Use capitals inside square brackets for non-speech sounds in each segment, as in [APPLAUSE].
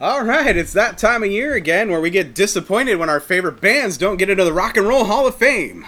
All right, it's that time of year again where we get disappointed when our favorite bands don't get into the Rock and Roll Hall of Fame.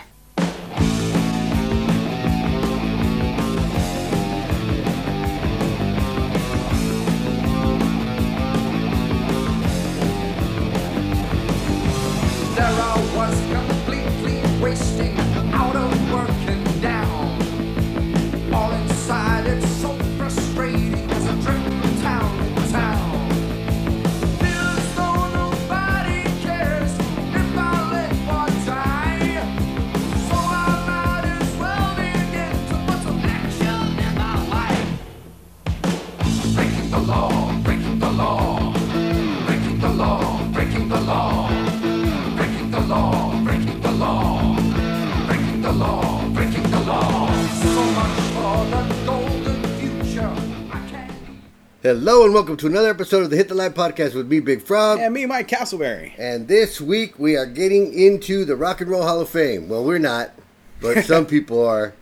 Hello and welcome to another episode of the Hit the Light podcast with me, Big Frog. And me, Mike Castleberry. And this week we are getting into the Rock and Roll Hall of Fame. Well, we're not, but [LAUGHS] some people are,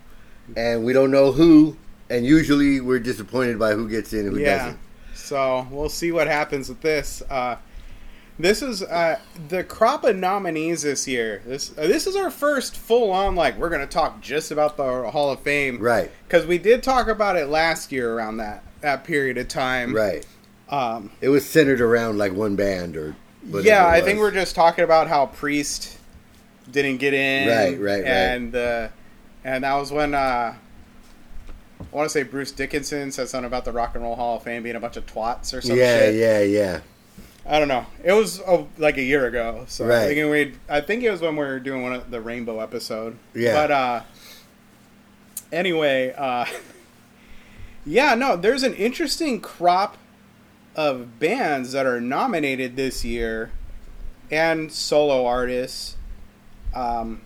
and we don't know who. And usually we're disappointed by who gets in and who yeah. doesn't. So we'll see what happens with this. Uh, this is uh, the crop of nominees this year. This uh, this is our first full on like we're gonna talk just about the Hall of Fame, Right. Because we did talk about it last year around that that period of time, Right. Um, It was centered around like one band or. whatever yeah, I think we're just talking about how Priest didn't get in, Right, right, right. and uh, and that was when uh, I want to say Bruce Dickinson said something about the Rock and Roll Hall of Fame being a bunch of twats or something. Yeah, shit. yeah, yeah. I don't know. It was oh, like a year ago, so Right. I think we. I think it was when we were doing one of the Rainbow episode. Yeah. But uh, anyway, uh, [LAUGHS] yeah, no, there's an interesting crop of bands that are nominated this year, and solo artists. Um,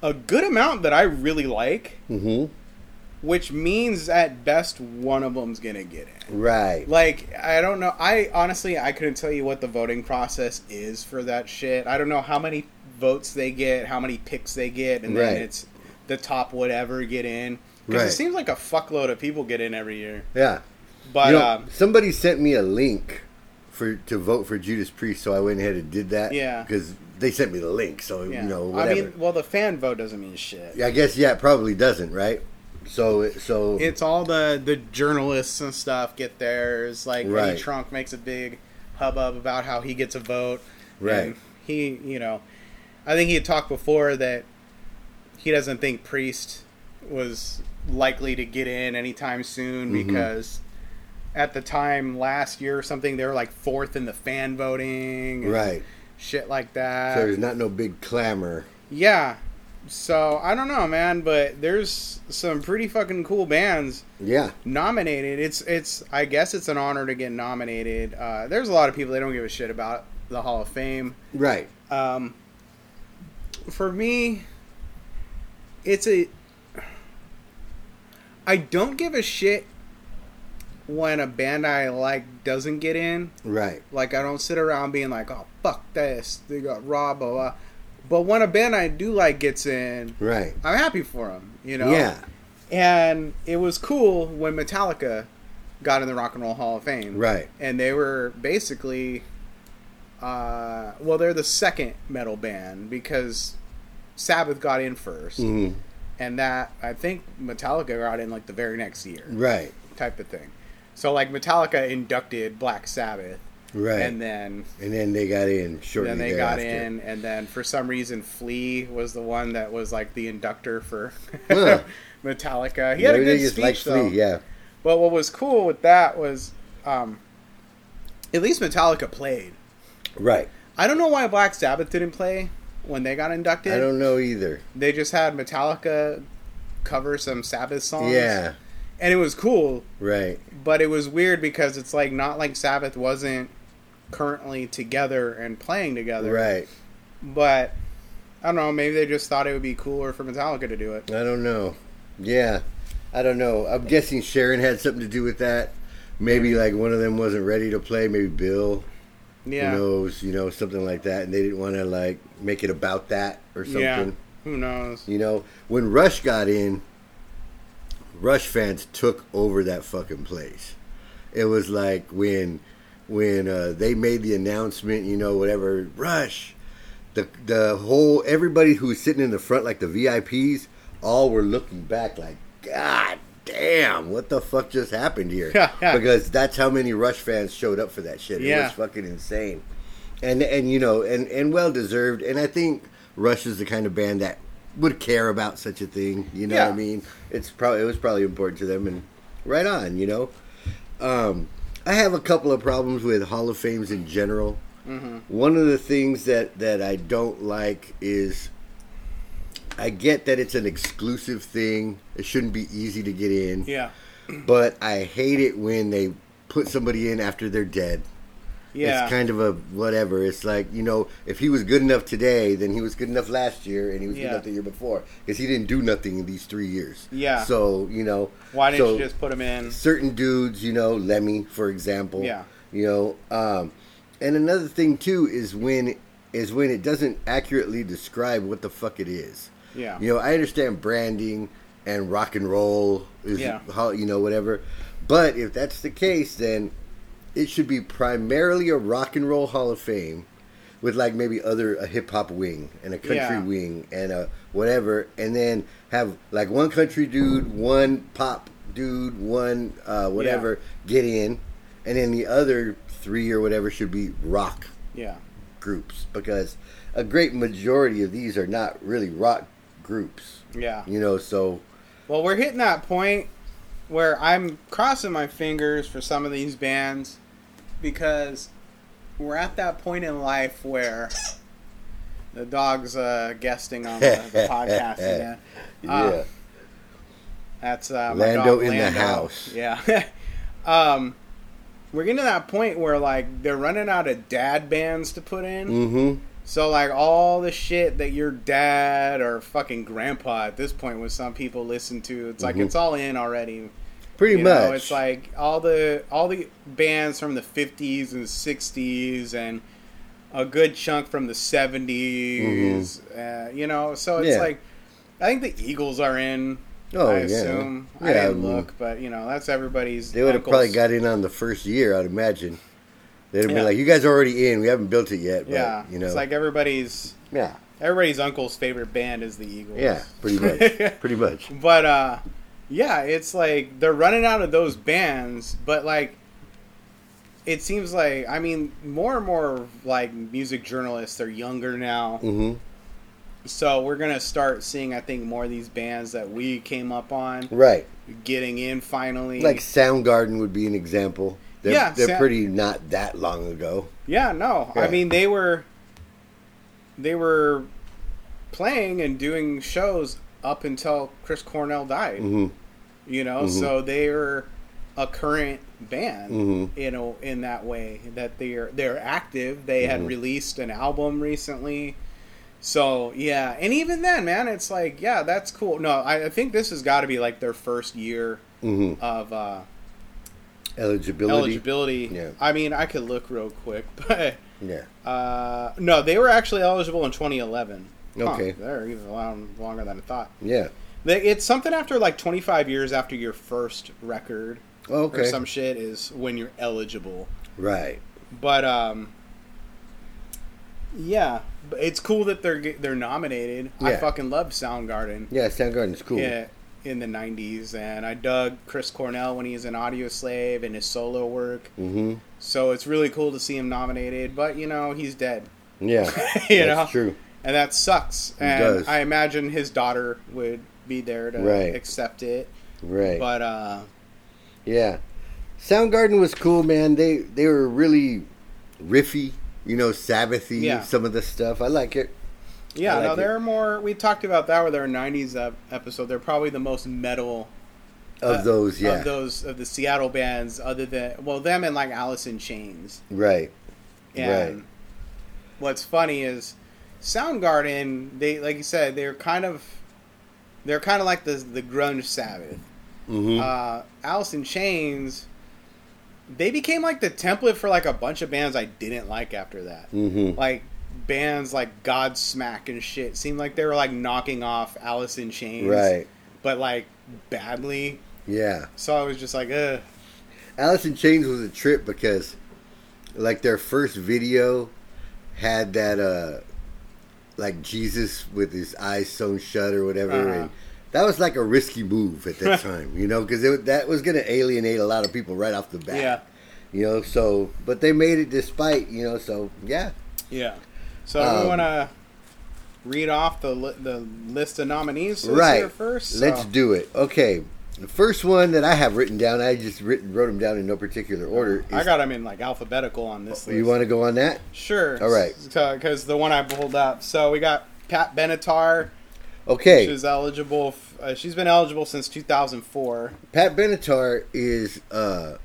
a good amount that I really like, hmm which means at best one of them's gonna get in. Right. Like I don't know. I honestly I couldn't tell you what the voting process is for that shit. I don't know how many votes they get, how many picks they get, and then it's the top whatever get in. Because Right. it seems like a fuckload of people get in every year. Yeah. But You know, um, somebody sent me a link for to vote for Judas Priest, so I went ahead and did that. Yeah. because they sent me the link, so yeah. you know whatever. I mean, well, the fan vote doesn't mean shit. Yeah, I guess yeah, it probably doesn't, right? So so It's all the the journalists and stuff get theirs. Like Eddie Trunk makes a big hubbub about how he gets a vote. Right. He, you know, I think he had talked before that he doesn't think Priest was likely to get in anytime soon Mhm. because at the time last year or something they were like fourth in the fan voting, and right. Shit like that. So there's not no big clamor. yeah. So I don't know, man, but there's some pretty fucking cool bands Yeah, nominated. It's it's I guess it's an honor to get nominated. Uh, there's a lot of people they don't give a shit about the Hall of Fame. right. Um, for me, it's a. I don't give a shit when a band I like doesn't get in. Right. Like I don't sit around being like, "Oh fuck this," they got robbed, blah blah. But when a band I do like gets in, Right. I'm happy for them. You know. Yeah. And it was cool when Metallica got in the Rock and Roll Hall of Fame. Right. And they were basically, uh, well, they're the second metal band because Sabbath got in 1st hmm and that I think Metallica got in like the very next year, Right. type of thing. So like Metallica inducted Black Sabbath, Right. and then And then they got in shortly then they got in, and then for some reason Flea was the one that was like the inductor for Huh. [LAUGHS] Metallica. He had a good speech like though. Yeah. But what was cool with that was, um, at least Metallica played. Right. I don't know why Black Sabbath didn't play when they got inducted. I don't know either. They just had Metallica cover some Sabbath songs. Yeah. and it was cool, Right. but it was weird because it's like not like Sabbath wasn't currently together and playing together. Right. But I don't know. Maybe they just thought it would be cooler for Metallica to do it. I don't know. Yeah. I don't know. I'm guessing Sharon had something to do with that. Maybe like one of them wasn't ready to play. Maybe Bill. Yeah. Who knows? You know, something like that. And they didn't want to like make it about that or something. Yeah. Who knows? You know, when Rush got in, Rush fans took over that fucking place. It was like when when uh, they made the announcement, you know, whatever, Rush, the the whole everybody who was sitting in the front, like the VIPs, all were looking back, like, God damn, what the fuck just happened here? [LAUGHS] Because that's how many Rush fans showed up for that shit. It Yeah. was fucking insane, and and you know, and and well deserved. And I think Rush is the kind of band that would care about such a thing. You know what I mean? It's probably it was probably important to them, and right on. You know. Um, I have a couple of problems with Hall of Fames in general. Mm-hmm. One of the things that, that I don't like is I get that it's an exclusive thing. It shouldn't be easy to get in. Yeah. But I hate it when they put somebody in after they're dead. Yeah. It's kind of a whatever. It's like, you know, if he was good enough today, then he was good enough last year and he was Yeah. good enough the year before. Because he didn't do nothing in these three years. Yeah. So, you know. Why didn't so- you just put him in? certain dudes, you know, Lemmy, for example. Yeah. You know, um, and another thing too is when is when it doesn't accurately describe what the fuck it is. Yeah. You know, I understand branding and rock and roll is Yeah. how you know whatever, but if that's the case, then it should be primarily a rock and roll Hall of Fame with like maybe other a hip hop wing and a country Yeah. wing and a whatever, and then have like one country dude, one pop dude, one uh, whatever get in, and then the other three or whatever should be rock Yeah. groups because a great majority of these are not really rock groups, Yeah. you know. So Well, we're hitting that point where I'm crossing my fingers for some of these bands because we're at that point in life where the dog's uh, guesting on the, the [LAUGHS] podcast again. Uh, yeah, That's uh, my Lando dog, in the house. Yeah. [LAUGHS] um, we're getting to that point where like they're running out of dad bands to put in. mm-hmm. So like all the shit that your dad or fucking grandpa at this point with some people listen to, it's like Mhm. it's all in already. Pretty You much. know, it's like all the all the bands from the fifties and sixties and a good chunk from the 70s Uh, you know, so it's Mm-hmm. Yeah. like I think the Eagles are in. Oh, I yeah. assume. I didn't I look, but you know that's everybody's. They would have probably got in on the first year, I'd imagine. They'd have Yeah. been like, "You guys are already in. We haven't built it yet." But, Yeah, you know, it's like everybody's yeah, everybody's uncle's favorite band is the Eagles. yeah, pretty much, [LAUGHS] pretty much. But uh yeah, it's like they're running out of those bands, but like it seems like I mean more and more like music journalists are younger now. hmm So we're to start seeing I think more of these bands that we came up on Right, getting in finally. like Soundgarden would be an example. They're, Yeah, they're Sound- pretty not that long ago. Yeah, no. I mean, they were they were playing and doing shows up until Chris Cornell died. hmm You know, Mhm. so they're a current band. Mhm. You know, in that way that they're they're active. They had Mhm. released an album recently. So yeah, and even then, man, it's like yeah, that's cool. No, I, I think this has got to be like their first year hmm of uh, Eligibility. eligibility. Yeah. I mean, I could look real quick, [LAUGHS] but Yeah. uh, no, they were actually eligible in 2011. Huh, Okay. they're even long, longer than I thought. Yeah. It's something after like 25 years after your first record Okay. or some shit is when you're eligible. Right. But um, yeah, it's cool that they're they're nominated. I fucking love Soundgarden. Yeah, Soundgarden's cool. Yeah, in the 90s, and I dug Chris Cornell when he was in Audioslave and his solo work. hmm So it's really cool to see him nominated, but you know he's dead, Yeah. [LAUGHS] You That's know? true. And that sucks. And. I imagine his daughter would be there to Right. accept it. Right. But uh, Yeah, Soundgarden was cool, man. They they were really riffy, you know, Sabbathy. Yeah. Some of the stuff I like it. yeah, I like no, they're more. We talked about that with our '90s episode. They're probably the most metal Of uh, those, yeah, of those of the Seattle bands, other than well, them and like Alice in Chains. right, And right. what's funny is Soundgarden. They like you said, they're kind of they're kind of like the the grunge Sabbath. hmm Uh, Alice in Chains. They became like the template for like a bunch of bands I didn't like after that. hmm Like bands like Godsmack and shit seemed like they were like knocking off Alice in Chains, Right. But like badly. Yeah. So I was just like, ugh. Alice in Chains was a trip because like their first video had that uh like Jesus with his eyes sewn shut or whatever Uh-huh. and that was like a risky move at that [LAUGHS] time, you know, because that was going to alienate a lot of people right off the bat. Yeah. You know, so but they made it despite, you know, so yeah. Yeah. So Um, we want to read off the li- the list of nominees right. first. Let's do it. Okay. The first one that I have written down, I just written, wrote them down in no particular order. I got them in like alphabetical on this list. You want to go on that? Sure. All right. Because the one I pulled up. So we got Pat Benatar. Okay. She's eligible. f- Uh, she's been eligible since 2004. Pat Benatar is uh,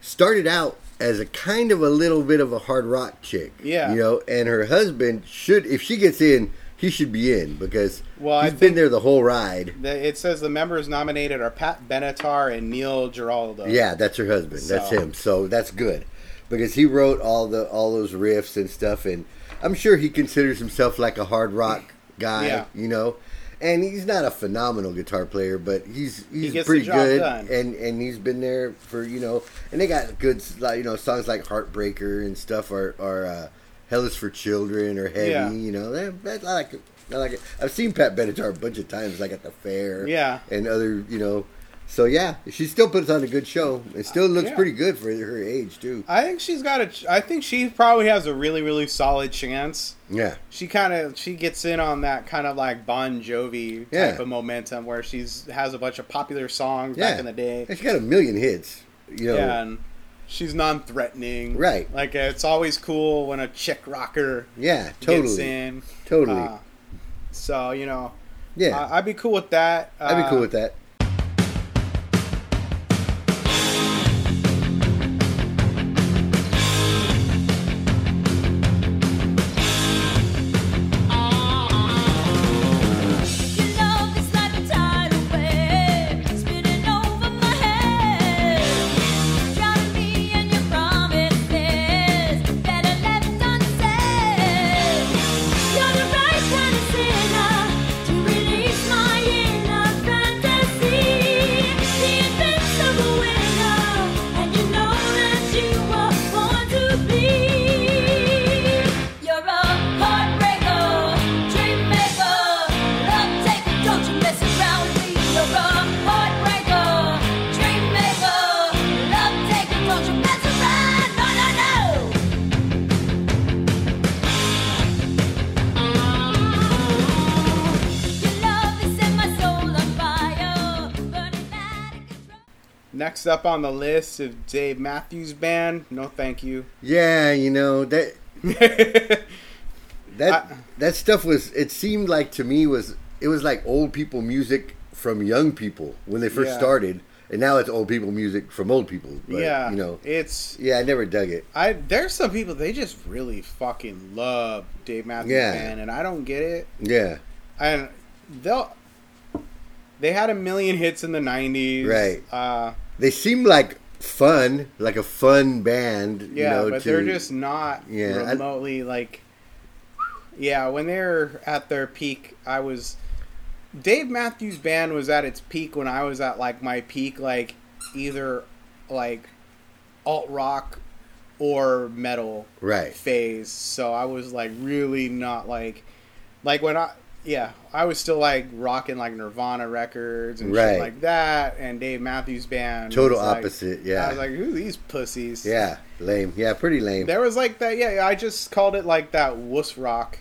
started out as a kind of a little bit of a hard rock chick. Yeah. You know, and her husband should, if she gets in, he should be in because Well, he's been there the whole ride. The, it says the members nominated are Pat Benatar and Neil Giraldo. Yeah, that's her husband. That's him. So that's good because he wrote all the all those riffs and stuff, and I'm sure he considers himself like a hard rock guy. Yeah. You know. And he's not a phenomenal guitar player, but he's he's the pretty good, done. and and he's been there for you know, and they got good like you know songs like Heartbreaker and stuff are are uh, Hell is for Children or Heavy, Yeah. you know. That, that, I like it. I like it. I've seen Pat Benatar a bunch of times, like at the fair, Yeah. and other you know. So yeah, she still puts on a good show. It still uh, looks Yeah. pretty good for her age too. I think she's got a. I think she probably has a really really solid chance. Yeah, She kind of she gets in on that kind of like Bon Jovi type Yeah. of momentum where she's has a bunch of popular songs yeah. back in the day. And she got a million hits. You know, Yeah, and she's non-threatening. Right. Like it's always cool when a chick rocker yeah, gets totally, in. totally. Uh, so you know, yeah, I'd be cool with that. I'd be Uh, cool with that. Next up on the list is Dave Matthews Band. No, thank you. Yeah, you know that [LAUGHS] that I- that stuff was. It seemed like to me was it was like old people music from young people when they first Yeah. started, and now it's old people music from old people. But, yeah, you know. it's Yeah, I never dug it. I. There's some people they just really fucking love Dave Matthews Yeah. Band, and I don't get it. Yeah, And they'll. They had a million hits in the '90s, Right. Uh, they seem like fun, like a fun band. yeah, you know, but to- they're just not Yeah, I- remotely like. Yeah, when they're at their peak, I was. Dave Matthews Band was at its peak when I was at like my peak, like either like alt rock or metal right. phase. So I was like really not like like when I yeah, I was still like rocking like Nirvana records and Right. shit like that and Dave Matthews Band. Total was, like- opposite. I Yeah, was like, who these pussies? yeah, lame. Yeah, pretty lame. There was like that yeah, I just called it like that wuss rock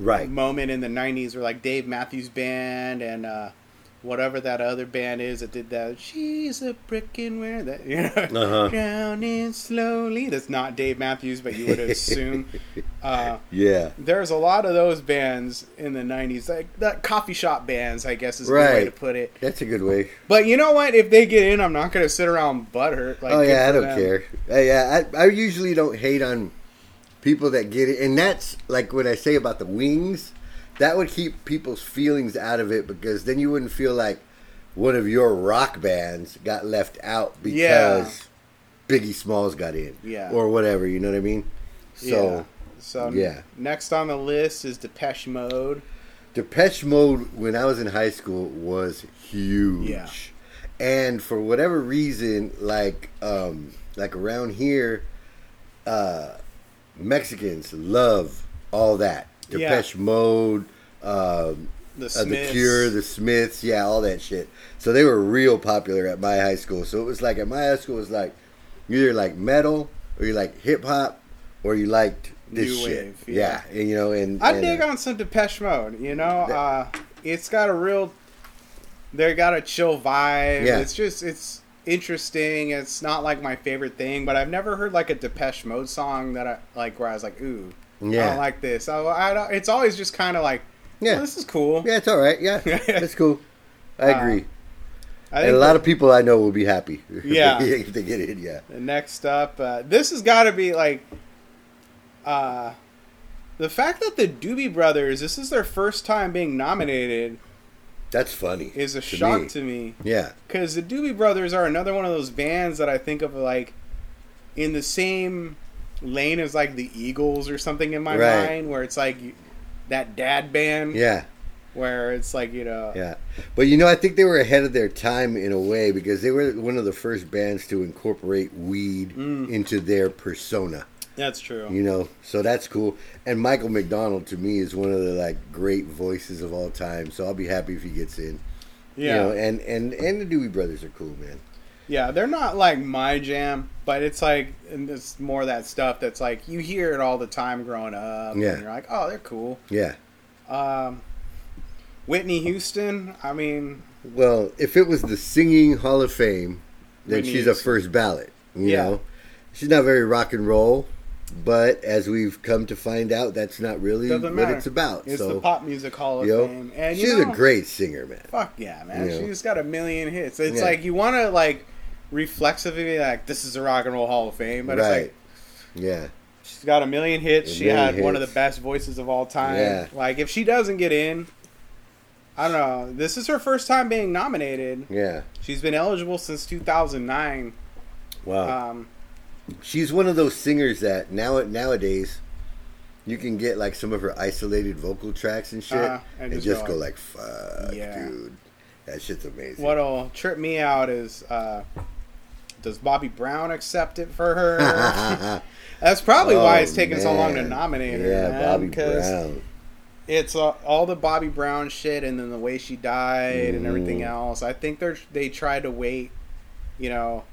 right. moment in the nineties where like Dave Matthews Band and uh whatever that other band is that did that she's a brick and where that [LAUGHS] you know Uh-huh. drowning slowly that's not Dave Matthews but you would assume [LAUGHS] uh Yeah. there's a lot of those bands in the 90s like that coffee shop bands i guess is a good way to put it That's a good way. but you know what if they get in i'm not going to sit around butthurt like oh yeah, I don't them. care. Uh, yeah, I, I usually don't hate on people that get it, and that's like what I say about the wings. That would keep people's feelings out of it because then you wouldn't feel like one of your rock bands got left out because Yeah. Biggie Smalls got in, Yeah. or whatever. You know what I mean? yeah. So so yeah. next on the list is depeche mode Depeche Mode when I was in high school was huge. Yeah. And for whatever reason, like um like around here, uh, Mexicans love all that. Yeah. Depeche Mode, um, The uh, the Cure, the Smiths, yeah, all that shit. So they were real popular at my high school. So it was like at my high school, it was like you either like metal or you like hip hop or you liked this New shit. wave, yeah. yeah. and you know, and I and, dig uh, on some Depeche Mode. You know, That- uh, it's got a real. They got a chill vibe. Yeah. It's just it's interesting. It's not like my favorite thing, but I've never heard like a Depeche Mode song that I like where I was like, ooh, I Yeah. don't like this. I, I don't, it's always just kind of like, Yeah. yeah, this is cool. Yeah, it's all right. Yeah, [LAUGHS] that's cool. I Uh, agree. I and a lot of people I know will be happy. [LAUGHS] Yeah. [LAUGHS] if they get in. Yeah, The next up, uh, this has got to be like, uh, the fact that the Doobie Brothers, this is their first time being nominated, that's funny. is a to shock me. to me. Yeah, Because the Doobie Brothers are another one of those bands that I think of like in the same lane is like the Eagles or something in my Right. mind, where it's like that dad band, yeah, where it's like you know, yeah. But you know, I think they were ahead of their time in a way because they were one of the first bands to incorporate weed Mm. into their persona. that's true. You know, so that's cool. And Michael McDonald to me is one of the like great voices of all time. So I'll be happy if he gets in. yeah, You know, and and and the Doobie Brothers are cool, man. Yeah, they're not like my jam, but it's like and it's more that stuff that's like you hear it all the time growing up. Yeah. and you're like, oh, they're cool. Yeah. Um, Whitney Houston, I mean, Well, if it was the singing Hall of Fame, then Whitney she's a first ballot. You Yeah. know, she's not very rock and roll, but as we've come to find out, that's not really what it's about. It's so, the Pop Music Hall of you know, Fame, and you she's know, a great singer, man. Fuck yeah, man. You know. She's got a million hits. It's Yeah. like you want to like reflexively like this is a rock and roll hall of fame, but it's like Yeah, she's got a million hits. A she million had one of the best voices of all time. Yeah. Like if she doesn't get in, I don't know. This is her first time being nominated. yeah. She's been eligible since 2009. Wow. Um, she's one of those singers that now nowadays you can get like some of her isolated vocal tracks and shit, Uh, and just just go go like- like, "Fuck, Yeah. dude, that shit's amazing." what'll trip me out is uh, does Bobby Brown accept it for her? [LAUGHS] That's probably why it's Oh, taking so long to nominate her. Yeah, man, Bobby Brown. it's uh, all the Bobby Brown shit, and then the way she died, and everything Mhm. else. I think they're they tried to wait, you know.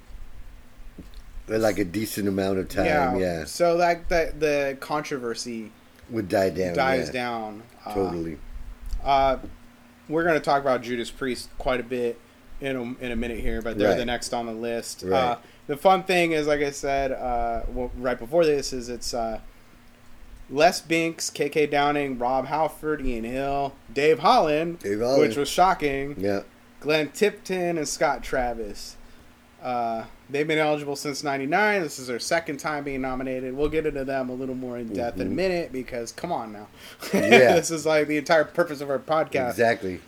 Like a decent amount of time, yeah. yeah, So like the the controversy would die down. dies yeah. down. Uh, Totally. Uh, we're gonna talk about Judas Priest quite a bit in a, in a minute here, but they're Right. the next on the list. Uh, the fun thing is, like I said, uh, well, right before this, is it's uh, Les Binks, KK Downing, Rob Halford, Ian Hill, Dave Holland, Dave Holland. which was shocking. Yeah. Glenn Tipton and Scott Travis. Uh, they've been eligible since '99. This is their second time being nominated. We'll get into them a little more in depth in a minute because, come on now, Mm-hmm. [LAUGHS] Yeah. this is like the entire purpose of our podcast. Exactly.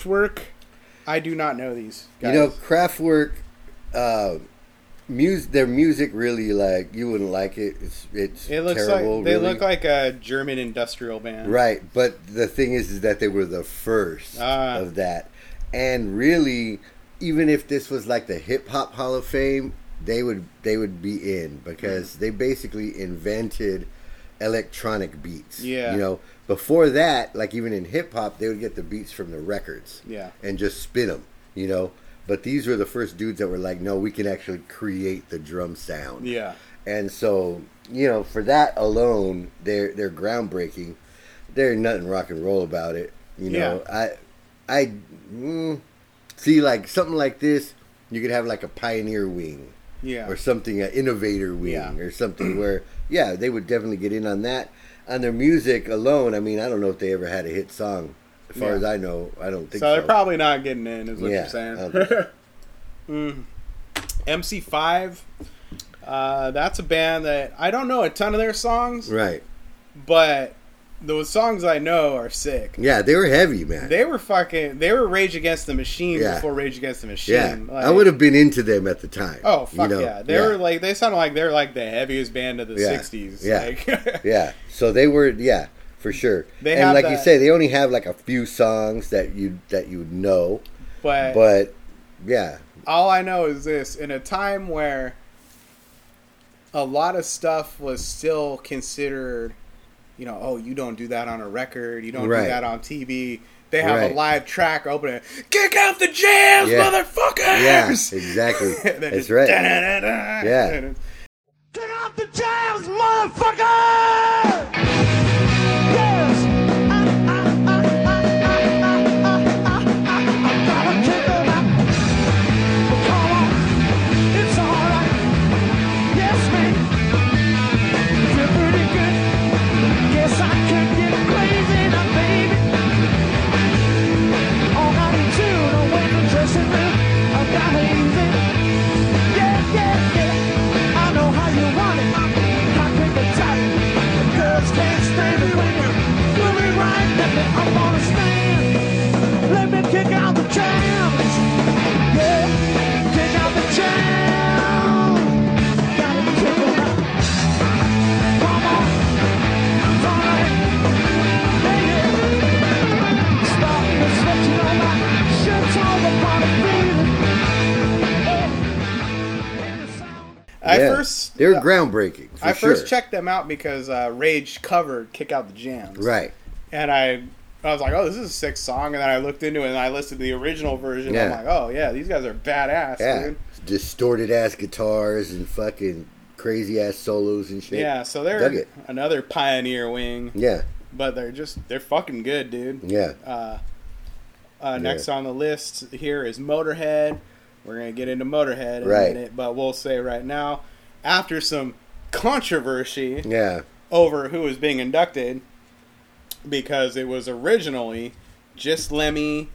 Kraftwerk. I do not know these. Guys. You know, Kraftwerk, uh, music. Their music really like you wouldn't like it. It's it's it looks terrible. like they really. look like a German industrial band. Right, but the thing is, is that they were the first Ah. of that, and really, even if this was like the hip hop Hall of Fame, they would they would be in because they basically invented electronic beats. Yeah. You know, before that, like even in hip hop, they would get the beats from the records. Yeah. And just spin them. You know, but these were the first dudes that were like, no, we can actually create the drum sound. Yeah. And so, you know, for that alone, they're they're groundbreaking. There's nothing rock and roll about it. You know, I I mm, see like something like this. You could have like a pioneer wing Yeah. or something, an innovator wing Yeah. or something where, yeah, they would definitely get in on that. On their music alone, I mean, I don't know if they ever had a hit song. As far Yeah. as I know, I don't think so so. they're probably not getting in, is what Yeah, you're saying. [LAUGHS] Mm. MC5, uh, that's a band that I don't know a ton of their songs, right. but those songs I know are sick. Yeah, they were heavy, man. They were fucking. They were Rage Against the Machine Yeah. before Rage Against the Machine. yeah, Like- I would have been into them at the time. Oh you fuck know? yeah! They were like they sounded like they're like the heaviest band of the Yeah. '60s. Yeah. Like, [LAUGHS] Yeah, so they were yeah for sure. They and like you say, they only have like a few songs that you that you know, but but yeah, all I know is this: in a time where a lot of stuff was still considered, you know, oh, you don't do that on a record, you don't Right. do that on TV. They have Right. a live track opening. Kick out the jams, Yeah. motherfuckers! yeah, [LAUGHS] exactly. And That's just right. da-da-da-da. Yeah. And it's- Turn off the jams, motherfucker! I yeah. first they were groundbreaking. I first sure. checked them out because uh, Rage covered "Kick Out the Jams." right. and I I was like, oh, this is a sick song. And then I looked into it and I listened to the original version. I'm like, oh yeah, these guys are badass, Yeah, dude. distorted ass guitars and fucking crazy ass solos and shit. Yeah, so they're another pioneer wing, yeah, but they're just they're fucking good, dude. yeah. Uh, uh, next on the list here is Motorhead. We're gonna get into Motorhead in Right. a minute, but we'll say right now, after some controversy Yeah, over who was being inducted, because it was originally just Lemmy,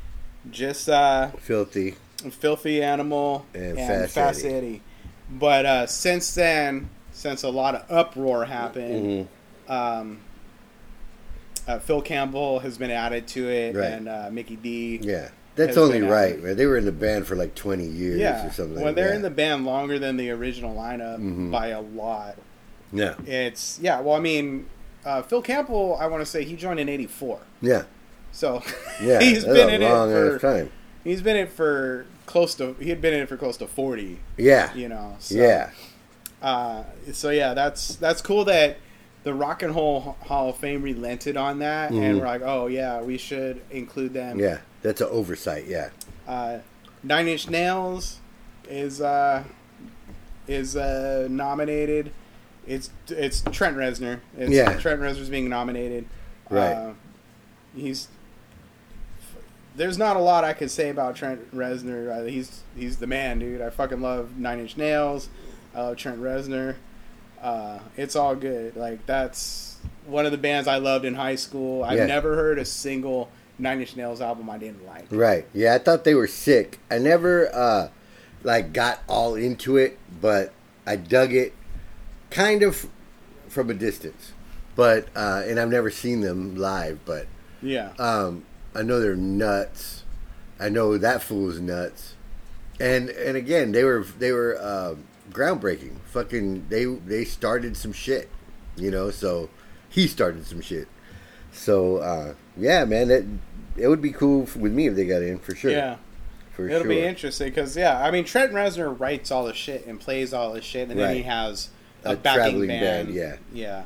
just uh, filthy. Philthy Animal And and, Fast Eddie. But uh, since then, since a lot of uproar happened, Mhm. um, uh, Phil Campbell has been added to it, Right. and uh, Mikkey Dee. Yeah, that's only right, man. They were in the band for like twenty years Yeah, or something. when like they're that. in the band longer than the original lineup Mhm. by a lot. yeah, It's yeah. Well, I mean, uh, Phil Campbell. I want to say he joined in '84, yeah, so yeah. [LAUGHS] he's been in it for time. he's been in for close to he had been in it for close to 40. Yeah, You know, so, yeah, Uh, so yeah, that's that's cool that the Rock and Roll Hall of Fame relented on that, Mhm. and we're like, oh yeah, we should include them. yeah. That's an oversight. Yeah, Uh, Nine Inch Nails is uh, is uh, nominated. It's it's Trent Reznor. It's, Yeah. Trent Reznor's being nominated. Right. Uh, he's there's not a lot I could say about Trent Reznor. Uh, he's he's the man, dude. I fucking love Nine Inch Nails. I love Trent Reznor. Uh, it's all good. Like that's one of the bands I loved in high school. I've Yeah. never heard a single Nine Inch Nails album I didn't like. right. Yeah, I thought they were sick. I never uh like got all into it, but I dug it kind of from a distance. But uh and I've never seen them live, but Yeah. Um, I know they're nuts. I know that fool's nuts. And and again, they were they were uh, groundbreaking. Fucking they they started some shit, you know. So he started some shit. So uh, yeah, man, that it would be cool f- with me if they got in for sure. Yeah. for It'll sure. be interesting because yeah, I mean Trent Reznor writes all the shit and plays all the shit, and then he has a, A backing traveling band. band, yeah. yeah.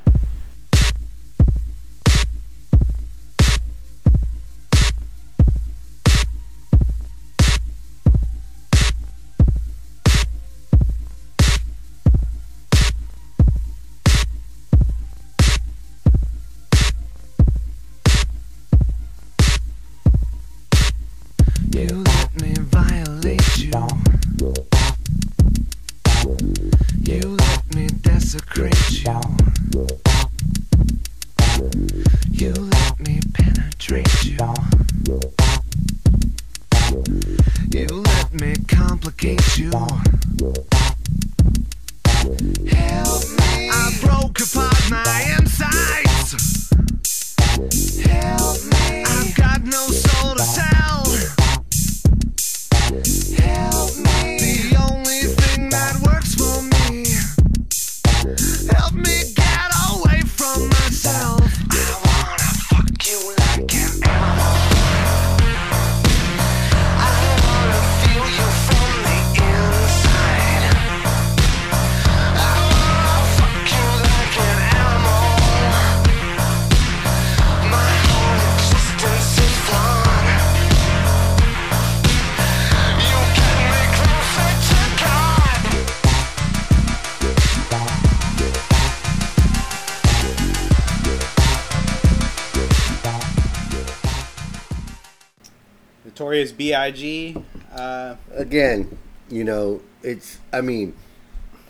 Notorious B.I.G. Uh, Again, you know, it's. I mean,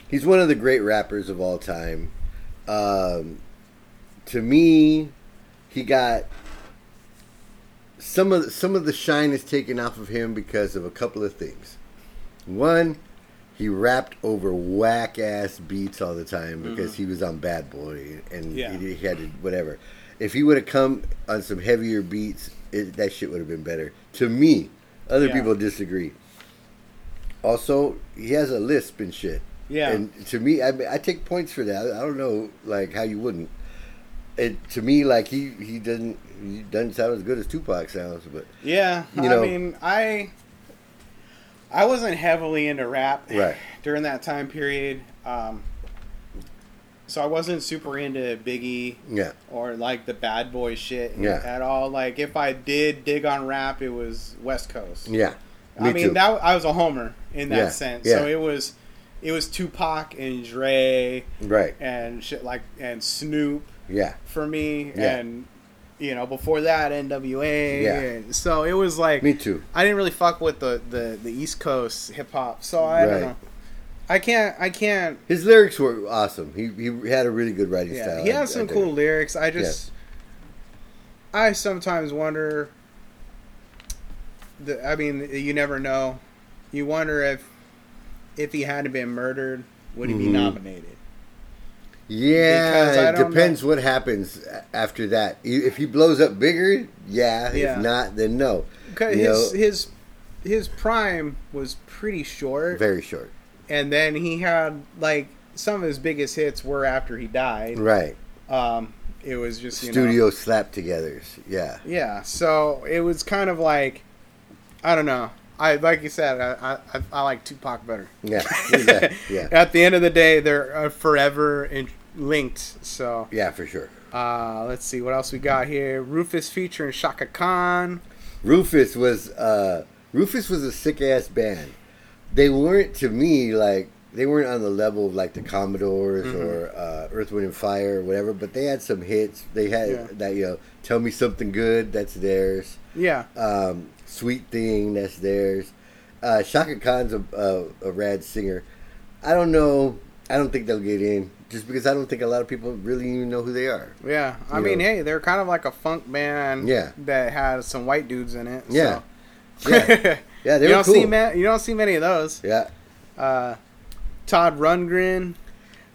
he's one of the great rappers of all time. Um, to me, he got some of the, some of the shine is taken off of him because of a couple of things. One, he rapped over whack ass beats all the time because he was on Bad Boy and Yeah. he, he had to whatever. If he would have come on some heavier beats, it, that shit would have been better. To me, other Yeah. people disagree. Also, he has a lisp and shit. Yeah. And to me, I, I take points for that. I don't know, like how you wouldn't. It to me, like he he doesn't he doesn't sound as good as Tupac sounds, but yeah, You I know- mean, I I wasn't heavily into rap Right. during that time period, um, so I wasn't super into Biggie yeah, or like the Bad Boy shit Yeah. at all. Like if I did dig on rap, it was West Coast. yeah. I mean, too. that I was a homer in that Yeah, sense. yeah. So it was it was Tupac and Dre right. and shit like and Snoop Yeah, for me Yeah. and you know before that NWA Yeah. and so it was like me too. I didn't really fuck with the the, the East Coast hip hop so I Right. don't know I can't I can't His lyrics were awesome. He he had a really good writing yeah style. he I- has I some dig cool lyrics I just I sometimes wonder the, I mean you never know you wonder if if he hadn't been murdered would he be Mhm. nominated Yeah, it depends what happens after that. If he blows up bigger, yeah. Yeah. If not, then no. because his know- his his prime was pretty short Very short. And then he had like some of his biggest hits were after he died. Right. Um, it was just you Studio know, slap togethers. Yeah. yeah. So it was kind of like, I don't know. I like you said, I I, I like Tupac better. Yeah. [LAUGHS] yeah. Yeah. At the end of the day, they're uh, forever in, linked. So Yeah, for sure. uh, let's see what else we got here. Rufus featuring Chaka Khan. Rufus was uh Rufus was a sick ass band. They weren't to me like they weren't on the level of like the Commodores Mm-hmm. or uh, Earth, Wind and Fire or whatever, but they had some hits. They had Yeah. that you know, tell me something good. That's theirs. Yeah, Um, Sweet thing. That's theirs. Uh, Chaka Khan's a, a, a rad singer. I don't know. I don't think they'll get in just because I don't think a lot of people really even know who they are. yeah. I You mean, know. hey, they're kind of like a funk band. Yeah. that has some white dudes in it. Yeah. so. Yeah. [LAUGHS] Yeah, they you were don't cool. see ma- you don't see many of those. Yeah. Uh, Todd Rundgren.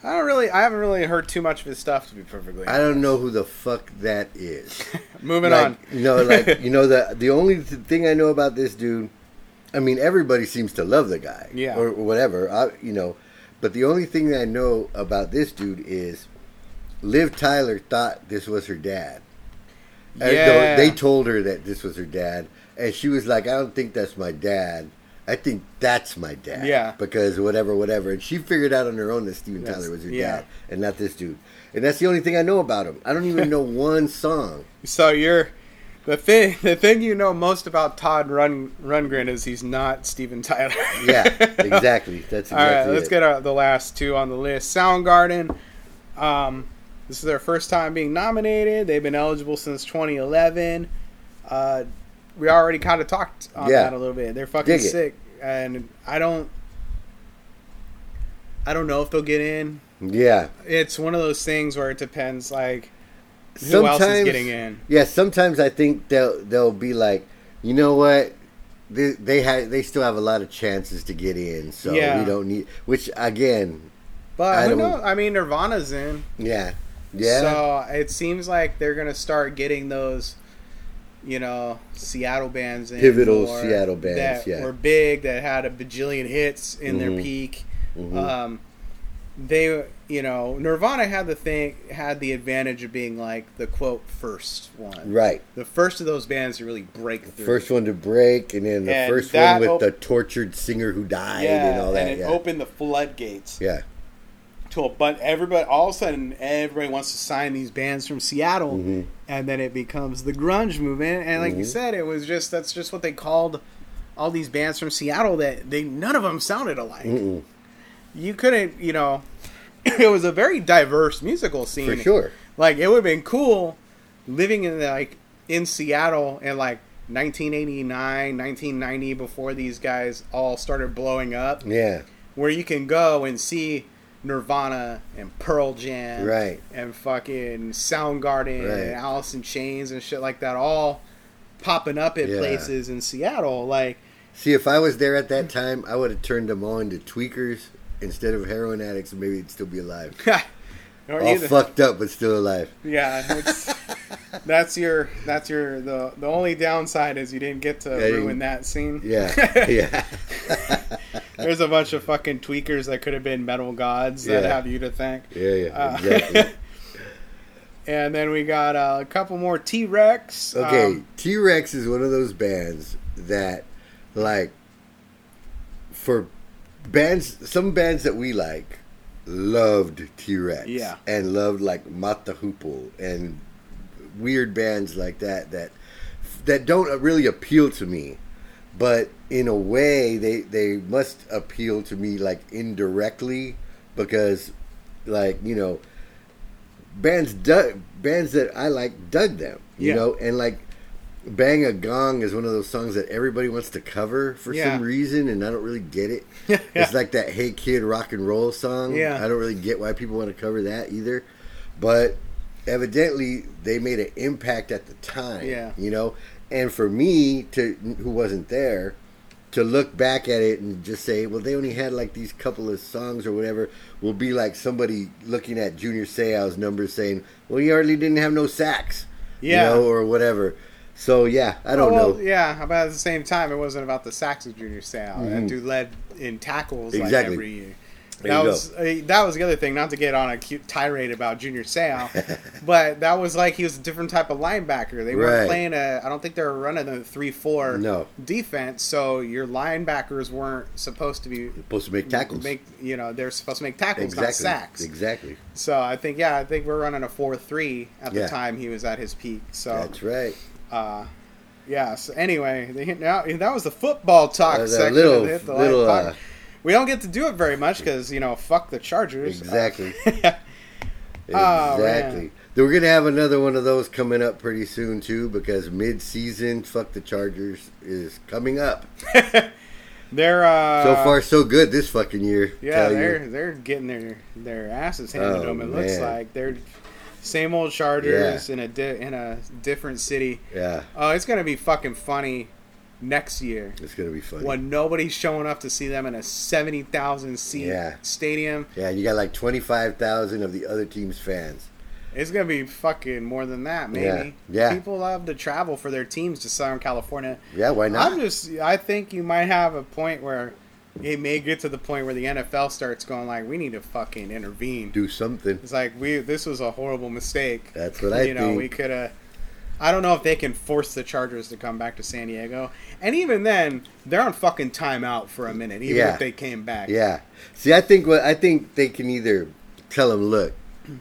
I don't really. I haven't really heard too much of his stuff to be perfectly. I don't know who the fuck that is. [LAUGHS] Moving like, on. You know, like [LAUGHS] you know the the only thing I know about this dude. I mean, everybody seems to love the guy, Yeah. or, or whatever. I, you know, but the only thing that I know about this dude is, Liv Tyler thought this was her dad, Yeah. They told her that this was her dad, and she was like, "I don't think that's my dad. I think that's my dad." Yeah. Because whatever, whatever, and she figured out on her own that Steven That's- Tyler was her yeah. dad, and not this dude. And that's the only thing I know about him. I don't even [LAUGHS] know one song. So you're the thing. [LAUGHS] The thing you know most about Todd Run Rundgren is he's not Steven Tyler. Yeah, [LAUGHS] exactly. That's exactly All right, let's it. get uh, the last two on the list. Soundgarden. Um, this is their first time being nominated. They've been eligible since 2011. Uh, we already kind of talked on Yeah. that a little bit. They're fucking sick, and I don't. I don't know if they'll get in. Yeah. It's one of those things where it depends. Like who else is getting in? Yeah, sometimes I think they'll they'll be like, you know what, they they they still have a lot of chances to get in, so Yeah. we don't need. Which again, But I don't- knows? I mean, Nirvana's in. yeah, yeah, So it seems like they're gonna start getting those, you know, Seattle bands in. Pivotal Seattle bands, that yeah. were big that had a bajillion hits in their Mhm. peak. Mhm. Um, they, you know, Nirvana had the thing had the advantage of being like the quote first one, right. The first of those bands to really break through. First one to break, and then the And first one with op- the tortured singer who died yeah, and all that. and it yeah. opened the floodgates. yeah, to a bunch. Everybody, all of a sudden, everybody wants to sign these bands from Seattle, Mhm. and then it becomes the grunge movement. And like you Mhm. said, it was just that's just what they called all these bands from Seattle. That they none of them sounded alike. Mm-mm. You couldn't, you know. [LAUGHS] it was a very diverse musical scene. for sure. Like it would have been cool living in like in Seattle in like 1989, 1990 before these guys all started blowing up Yeah, where you can go and see Nirvana and Pearl Jam, Right. and fucking Soundgarden Right. and Alice in Chains and shit like that, all popping up at Yeah. places in Seattle. Like, See, if I was there at that time, I would have turned them all into tweakers instead of heroin addicts, and maybe they'd still be alive. [LAUGHS] all either- fucked up, but still alive. yeah, [LAUGHS] that's your that's your the the only downside is you didn't get to Yeah, ruin that scene. Yeah, [LAUGHS] yeah. [LAUGHS] There's a bunch of fucking tweakers that could have been metal gods that Yeah. have you to thank. Yeah, yeah, Uh. [LAUGHS] And then we got uh, a couple more T Rex. Okay, T Rex is one of those bands that, like, for bands, some bands that we like, loved T Rex. Yeah. And loved, like, Mott the Hoople and weird bands like that that that don't really appeal to me. But in a way, they, they must appeal to me, like, indirectly because, like, you know, bands dug bands that I like dug them, you Yeah. know, and like "Bang a Gong" is one of those songs that everybody wants to cover for Yeah. some reason, and I don't really get it. [LAUGHS] Yeah. It's like that "Hey Kid" rock and roll song. Yeah. I don't really get why people want to cover that either, but evidently they made an impact at the time. Yeah. you know, and for me to who wasn't there to look back at it and just say, well, they only had like these couple of songs or whatever, will be like somebody looking at Junior Seau's numbers saying, well, he hardly didn't have no sacks, Yeah. you know, or whatever. So yeah, I don't well, know. Yeah, about at the same time, it wasn't about the sacks of Junior Seau. That Mhm. dude led in tackles like Exactly. every year. There that was uh, that was the other thing. Not to get on a cute tirade about Junior Seau, [LAUGHS] but that was like he was a different type of linebacker. They weren't Right. playing a. I don't think they were running a three-four No. defense. So your linebackers weren't supposed to be Supposed to make tackles. Make you know they're supposed to make tackles, exactly. not sacks. Exactly. So I think yeah, I think we're running a four-three at the time he was at his peak. So That's right. uh, yeah. So anyway, they now that was the football talk Uh, section. little- the little. We don't get to do it very much because you know, fuck the Chargers. Exactly. [LAUGHS] Oh, Exactly. man. We're gonna have another one of those coming up pretty soon too, because mid-season, fuck the Chargers is coming up. [LAUGHS] they're uh, So far, so good this fucking year. Yeah, they're they're getting their their asses handed to Oh, them. It looks like they're same old Chargers in a di- in a different city. Yeah, Oh, it's gonna be fucking funny next year it's gonna be funny. when nobody's showing up to see them in a seventy thousand seat Yeah. stadium. Yeah, you got like twenty-five thousand of the other team's fans. It's gonna be fucking more than that, maybe. Yeah, yeah. People love to travel for their teams to Southern California. Yeah, why not? I'm just, I think you might have a point where it may get to the point where the NFL starts going like, we need to fucking intervene. Do something. It's like we, this was a horrible mistake. That's what I you know, think. we could have. I don't know if they can force the Chargers to come back to San Diego. And even then, they're on fucking timeout for a minute, even Yeah. if they came back. Yeah. See, I think what I think they can either tell them, look,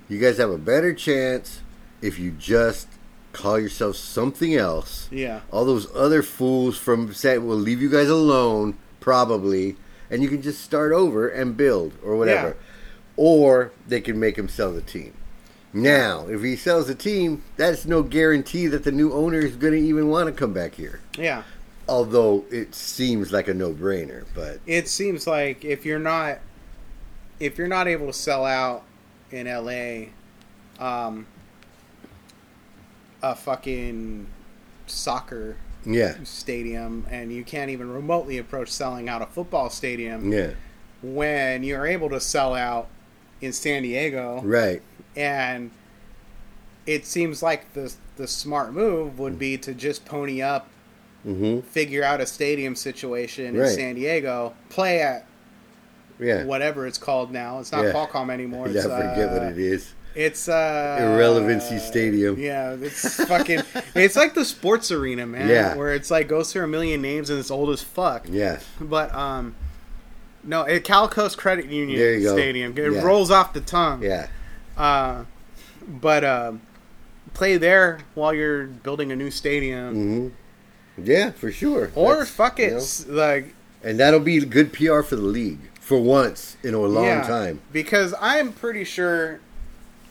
you guys have a better chance if you just call yourself something else. Yeah. All those other fools from San will leave you guys alone, probably, and you can just start over and build or whatever. Yeah. Or they can make him sell the team. Now, if he sells the team, that's no guarantee that the new owner is going to even want to come back here. Yeah. Although it seems like a no-brainer, but It seems like if you're not if you're not able to sell out in LA um a fucking soccer yeah, stadium and you can't even remotely approach selling out a football stadium yeah, when you're able to sell out in San Diego right. And it seems like the the smart move would be to just pony up Mm-hmm. figure out a stadium situation in San Diego play at Yeah. whatever it's called now it's not Yeah. Qualcomm anymore Yeah, it's, I forget what uh, it is. it's uh Irrelevancy Stadium. yeah it's fucking it's like the sports arena man Yeah. where it's like goes through a million names and it's old as fuck Yes. but um no it Cal Coast Credit Union you go. Stadium it Yeah. rolls off the tongue Yeah. Uh, but um, play there while you're building a new stadium, hmm Yeah, for sure. or That's- fuck it, you know, like and that'll be good PR for the league for once in a long yeah, time. Because I'm pretty sure,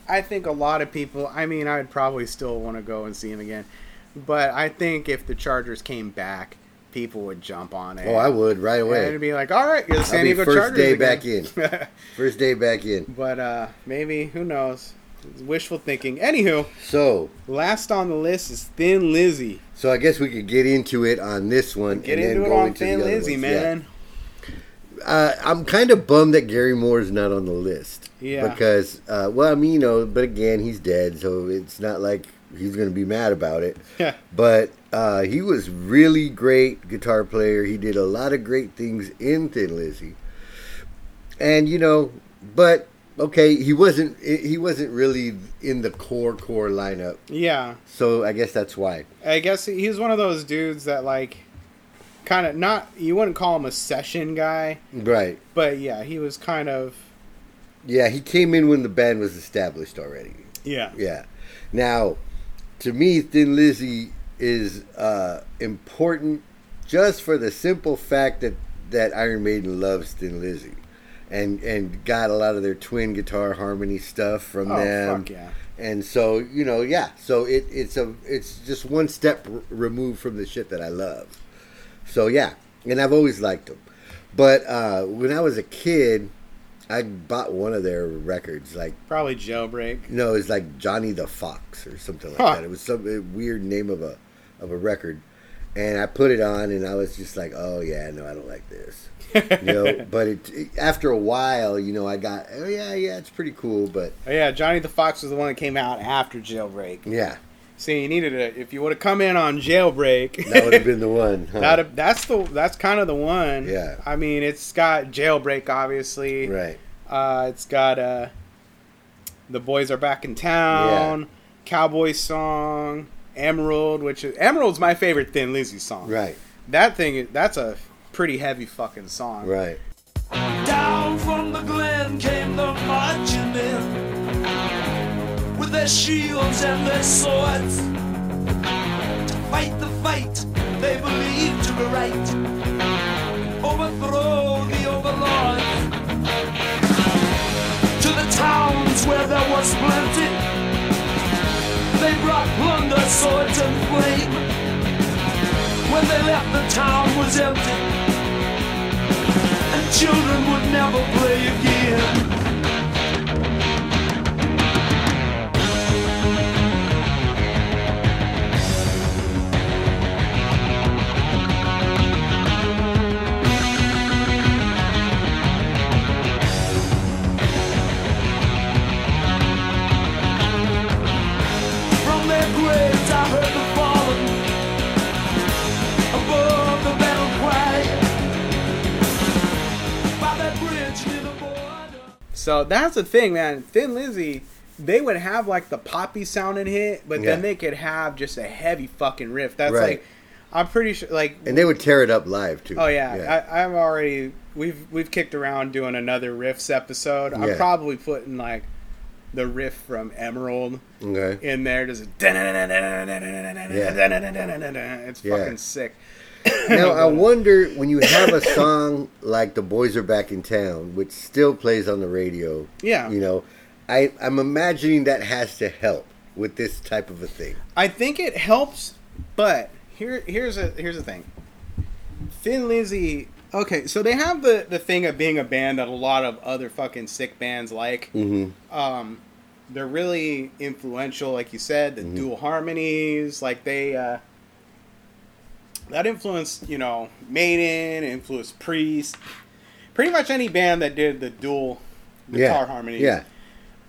I think a lot of people. I mean, I'd probably still want to go and see him again, but I think if the Chargers came back, people would jump on it. Oh, I would right And away. it'd be like, all right, you're the San Diego first Chargers day again." back [LAUGHS] First day back in. but uh, maybe who knows? It's wishful thinking. Anywho, So, last on the list is Thin Lizzy. so I guess we could get into it on this one. Get and then into it go on Thin Lizzy, ones. Yeah. man. Uh, I'm kind of bummed that Gary Moore's not on the list. Yeah. Because, uh, well, I mean, you know, but again, he's dead, so it's not like he's going to be mad about it. Yeah. But uh, he was really great guitar player. He did a lot of great things in Thin Lizzy. And you know, but okay, he wasn't he wasn't really in the core core lineup. Yeah. So I guess that's why. I guess he's one of those dudes that like kind of not you wouldn't call him a session guy, Right. but yeah, he was kind of Yeah, he came in when the band was established already. yeah. Yeah. Now, to me, Thin Lizzy is uh, important just for the simple fact that, that Iron Maiden loves Thin Lizzy. And, and got a lot of their twin guitar harmony stuff from Oh them. fuck yeah. And so, you know, yeah. So it, it's a it's just one step r- removed from the shit that I love. So yeah, and I've always liked them. But uh, when I was a kid, I bought one of their records. Like Probably jailbreak. no, it's like Johnny the Fox or something like Huh. that. It was some weird name of a of a record, and I put it on, and I was just like, oh yeah, no, I don't like this. You know, [LAUGHS] but it, it- after a while, you know, I got oh yeah, yeah, it's pretty cool, but Oh, yeah, Johnny the Fox was the one that came out after jailbreak. yeah, See, you needed it if you would have come in on jailbreak. that would have been the one. [LAUGHS] Huh? That that's the that's kind of the one. Yeah. I mean, it's got jailbreak obviously. right. Uh, it's got uh, the boys are back in town. Cowboy song. Emerald, which is Emerald's my favorite Thin Lizzy song. Right, That thing, that's a pretty heavy fucking song. right. Down from the glen came the marching men with their shields and their swords to fight the fight they believed to be right, overthrow the overlords. To the towns where there was plenty, they brought plunder, swords, and flame. When they left, the town was empty and children would never play again. So that's the thing, man. Thin Lizzy, they would have like the poppy sounding hit, but Yeah. then they could have just a heavy fucking riff. That's Right. like, I'm pretty sure, like, And they would tear it up live too. oh yeah, I, I'm already we've we've kicked around doing another riffs episode. I'm Yeah. probably putting like the riff from Emerald okay. in there. Just it's Yeah. fucking sick. Now I wonder when you have a song like "The Boys Are Back in Town," which still plays on the radio. Yeah. You know, I I'm imagining that has to help with this type of a thing. I think it helps, but here here's a here's the thing. Thin Lizzy. Okay, so they have the the thing of being a band that a lot of other fucking sick bands like. Mm-hmm. Um, they're really influential, like you said, the dual harmonies. Like they uh, that influenced, you know, Maiden, influenced Priest. Pretty much any band that did the dual guitar Yeah. harmonies Yeah.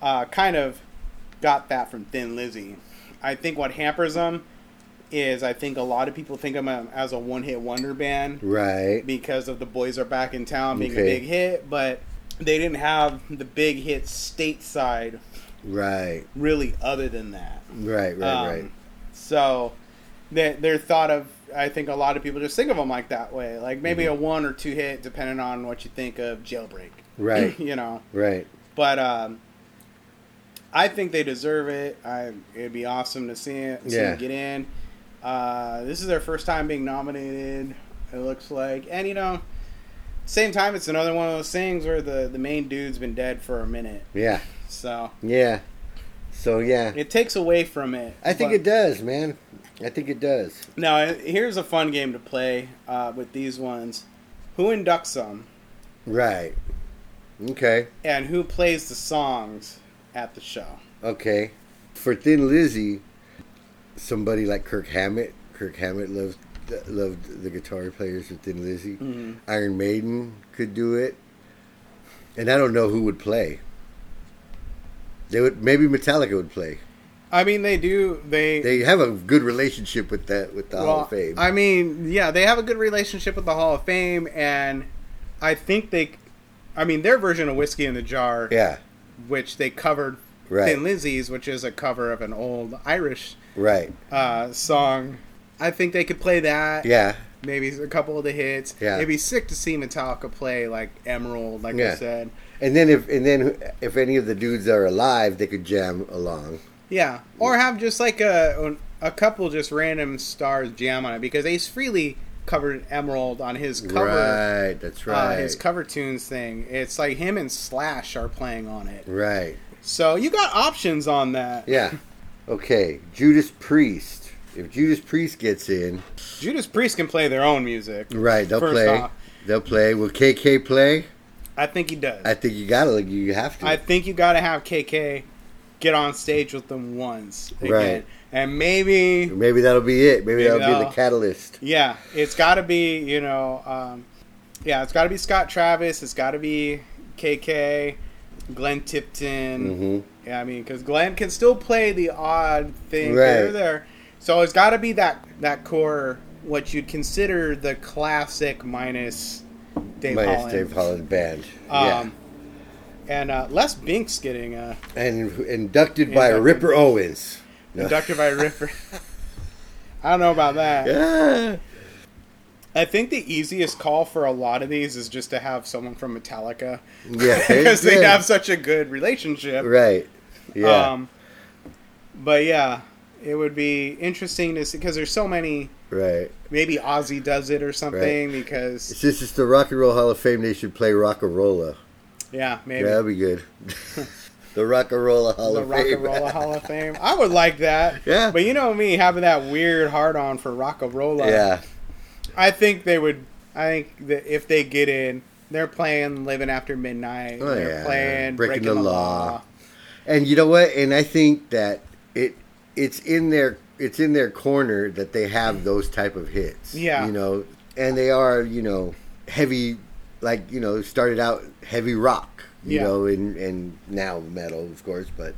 uh, kind of got that from Thin Lizzy. I think what hampers them is I think a lot of people think of them as a one hit wonder band Right. because of the Boys Are Back in Town being Okay. a big hit, but they didn't have the big hit stateside Right. really other than that. Right. Right. Um, right. So they, they're thought of. I think a lot of people just think of them like that way, like maybe Mm-hmm. a one or two hit, depending on what you think of Jailbreak. Right. [LAUGHS] you know. Right. But um, I think they deserve it. I, it'd be awesome to see it, see Yeah. it get in. Uh, this is their first time being nominated. It looks like, and you know, same time, it's another one of those things where the the main dude's been dead for a minute, Yeah. so Yeah. So yeah, it takes away from it. I think it does, man. I think it does. Now, here's a fun game to play uh, with these ones. Who inducts them, Right. Okay. and who plays the songs at the show? Okay. For Thin Lizzy, somebody like Kirk Hammett. Kirk Hammett loved loved the guitar players of Thin Lizzy. Mhm. Iron Maiden could do it, and I don't know who would play. They would maybe Metallica would play. I mean, they do. They They have a good relationship with that with the Hall of Fame. I mean, yeah, they have a good relationship with the Hall of Fame, and I think they, I mean, their version of Whiskey in the Jar, yeah. which they covered Right. Thin Lizzy's, which is a cover of an old Irish Right. uh, song. I think they could play that. Yeah. Maybe a couple of the hits. Yeah. It'd be sick to see Metallica play like Emerald, like Yeah. I said. And then if and then if any of the dudes are alive, they could jam along. Yeah, or have just like a a couple just random stars jam on it because Ace Frehley covered Emerald on his cover. Right. That's uh, right. his cover tunes thing. It's like him and Slash are playing on it. right. So you got options on that. Yeah. Okay. Judas Priest. If Judas Priest gets in, Judas Priest can play their own music. right? They'll play. off. They'll play. Will KK play? I think he does. I think you gotta. You have to. I think you got to have KK get on stage with them once. Again. Right. And maybe, Maybe that'll be it. Maybe, Maybe that'll be the catalyst. yeah, it's got to be, you know, um, yeah, it's got to be Scott Travis. It's got to be KK, Glenn Tipton. hmm Yeah, I mean, because Glenn can still play the odd thing Right. here there. So it's got to be that that core, what you'd consider the classic minus Dave Minus Holland. Dave Holland band. Um, And uh, Les Binks getting uh. And inducted by Inducted. Ripper Owens. No. inducted by Ripper. [LAUGHS] I don't know about that. Yeah. I think the easiest call for a lot of these is just to have someone from Metallica Yeah. because [LAUGHS] they yeah. have such a good relationship. Right. Yeah. Um, but yeah, it would be interesting to see because there's so many. right. Maybe Ozzy does it or something because Since it's the Rock and Roll Hall of Fame, they should play Rocka Rolla. Yeah, maybe Yeah, that'd be good. the Rockarola Hall the of Rock Fame. and Roll Hall of Fame. I would like that. Yeah. But you know me having that weird hard on for Rock and Roll. yeah. I think they would. I think that if they get in, they're playing "Living After Midnight." Oh, they're yeah. playing Breaking "Breaking, the the, Law. Law." And you know what? And I think that it it's in their it's in their corner that they have those type of hits. Yeah. You know, and they are, you know, heavy like, you know, started out heavy rock, you Yeah. know, and and now metal, of course, but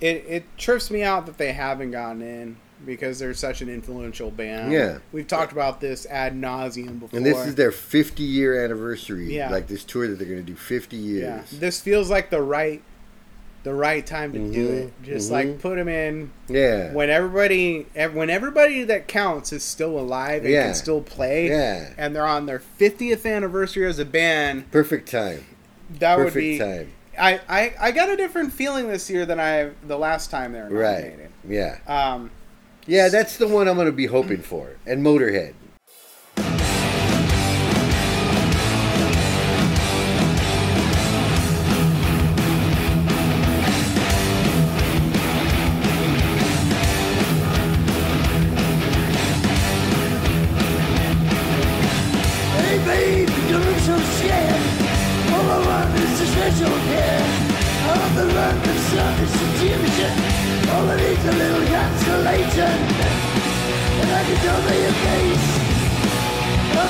It it trips me out that they haven't gotten in because they're such an influential band. Yeah. we've talked about this ad nauseum before. and this is their 50 year anniversary. Yeah. Like this tour that they're going to do 50 years. yeah. This feels like the right the right time to do Mhm, it. Just mhm. like put him in Yeah. when everybody when everybody that counts is still alive and Yeah. can still play. Yeah. And they're on their 50th anniversary as a band. Perfect time. That Perfect would be. time. I, I I got a different feeling this year than I the last time they were Right. Yeah. Um, Yeah, that's the one I'm going to be hoping for. And Motorhead.